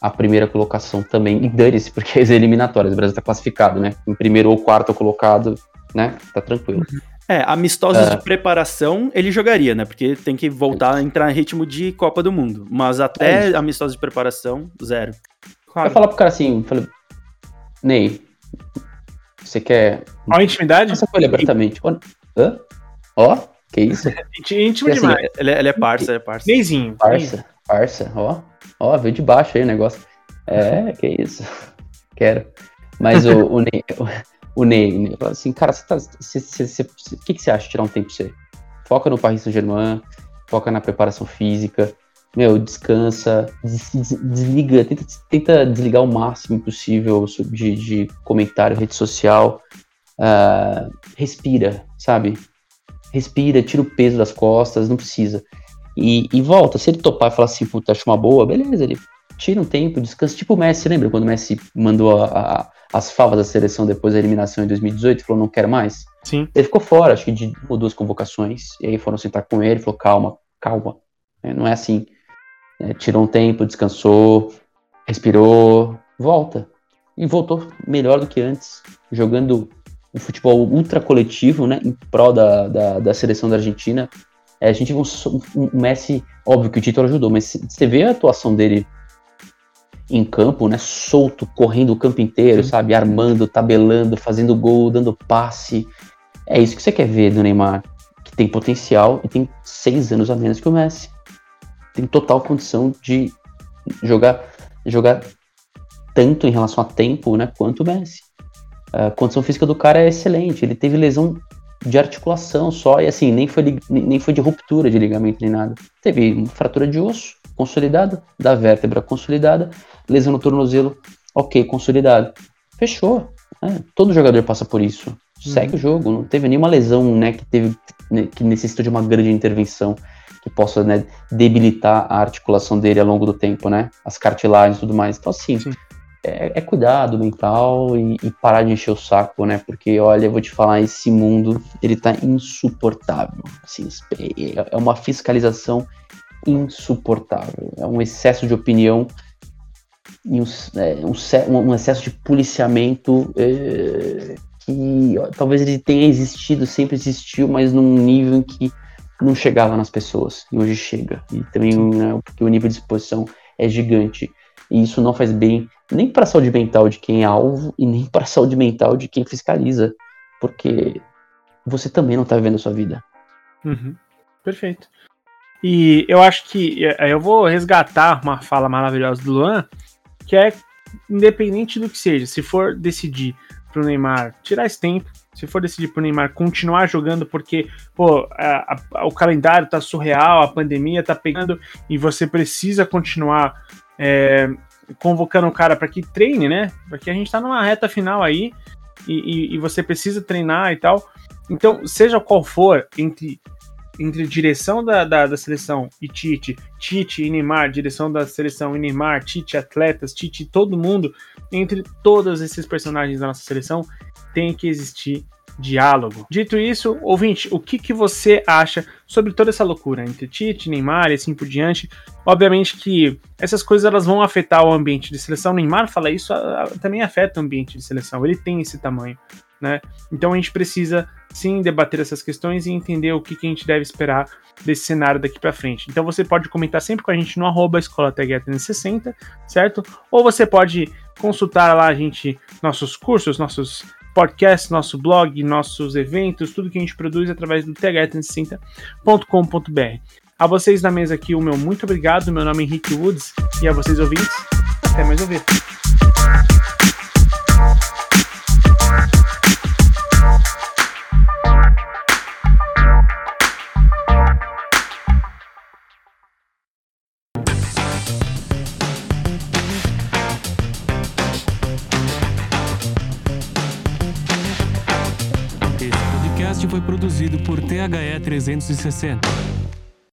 a primeira colocação também. E dane-se, porque é eliminatórias. O Brasil tá classificado, né? Em primeiro ou quarto colocado, né? Tá tranquilo. Uhum. É, amistosos é. de preparação ele jogaria, né? Porque tem que voltar a entrar em ritmo de Copa do Mundo. Mas até é amistosos de preparação, zero. Claro. Eu falar pro cara assim, falei, Ney, você quer. Ó, intimidade? Essa foi abertamente. Hã? Ó, que isso? Íntimo assim, demais. Ele, é, ele é parça, é parça. Neyzinho. Parça, parça, ó. Ó, veio de baixo aí o negócio. É, que isso. Quero. Mas o, o Ney o Ney, fala assim, cara, você tá, você, você, o que, você acha de tirar um tempo pra você? Foca no Paris Saint-Germain, foca na preparação física, meu, descansa, desliga, tenta, tenta desligar o máximo possível de, de comentário, rede social, uh, respira, sabe? Respira, tira o peso das costas, não precisa. E, e volta, se ele topar e falar assim, puta, acho uma boa, beleza, ele tira um tempo, descansa, tipo o Messi, lembra quando o Messi mandou a, a as favas da seleção depois da eliminação em 2018 falou, não quero mais. Sim. Ele ficou fora, acho que de ou duas convocações, e aí foram sentar com ele, falou, calma, calma, é, não é assim. É, tirou um tempo, descansou, respirou, volta. E voltou melhor do que antes, jogando um futebol ultra coletivo, né, em prol da, da, da seleção da Argentina. É, a gente viu um, um, Messi, óbvio que o título ajudou, mas você vê a atuação dele em campo, né? Solto, correndo o campo inteiro, sabe? Armando, tabelando, fazendo gol, dando passe. É isso que você quer ver do Neymar, que tem potencial e tem seis anos a menos que o Messi. Tem total condição de jogar, jogar tanto em relação a tempo, né? Quanto o Messi. A condição física do cara é excelente. Ele teve lesão de articulação só e assim nem foi nem foi de ruptura de ligamento nem nada. Teve uma fratura de osso consolidada, da vértebra consolidada, lesão no tornozelo, ok, consolidado. Fechou. É, todo jogador passa por isso. Segue uhum. o jogo. Não teve nenhuma lesão né, que, teve, né, que necessitou de uma grande intervenção que possa né, debilitar a articulação dele ao longo do tempo, né? As cartilagens e tudo mais. Então, assim, é, é, cuidado mental e, e, parar de encher o saco, né? Porque, olha, eu vou te falar, esse mundo, ele tá insuportável. Assim, é, é uma fiscalização insuportável. É um excesso de opinião e um, é, um, um excesso de policiamento é, que ó, talvez ele tenha existido, sempre existiu, mas num nível em que não chegava nas pessoas, e hoje chega. E também né, porque o nível de exposição é gigante. E isso não faz bem nem para a saúde mental de quem é alvo e nem para a saúde mental de quem fiscaliza, porque você também não está vivendo a sua vida. Uhum. Perfeito. E eu acho que é, eu vou resgatar uma fala maravilhosa do Luan, que é independente do que seja, se for decidir pro Neymar tirar esse tempo, se for decidir pro Neymar continuar jogando, porque, pô, a, a, o calendário tá surreal, a pandemia tá pegando e você precisa continuar é, convocando o cara para que treine, né? Porque a gente tá numa reta final aí e, e, e você precisa treinar e tal. Então, seja qual for, entre entre direção da, da, da, seleção e Tite, Tite e Neymar, direção da seleção e Neymar, Tite, atletas, Tite, todo mundo, entre todos esses personagens da nossa seleção, tem que existir diálogo. Dito isso, ouvinte, o que, que você acha sobre toda essa loucura entre Tite, Neymar e assim por diante? Obviamente que essas coisas elas vão afetar o ambiente de seleção. Neymar fala isso, a, a, também afeta o ambiente de seleção. Ele tem esse tamanho, né? Então a gente precisa sim debater essas questões e entender o que, que a gente deve esperar desse cenário daqui para frente. Então você pode comentar sempre com a gente no arroba escola 360, certo? Ou você pode consultar lá a gente nossos cursos, nossos podcast, nosso blog, nossos eventos, tudo que a gente produz através do th360.com.br. A vocês da mesa aqui, o meu muito obrigado. Meu nome é Henrique Woods e a vocês ouvintes, até mais ouvir. Foi produzido por THE 360.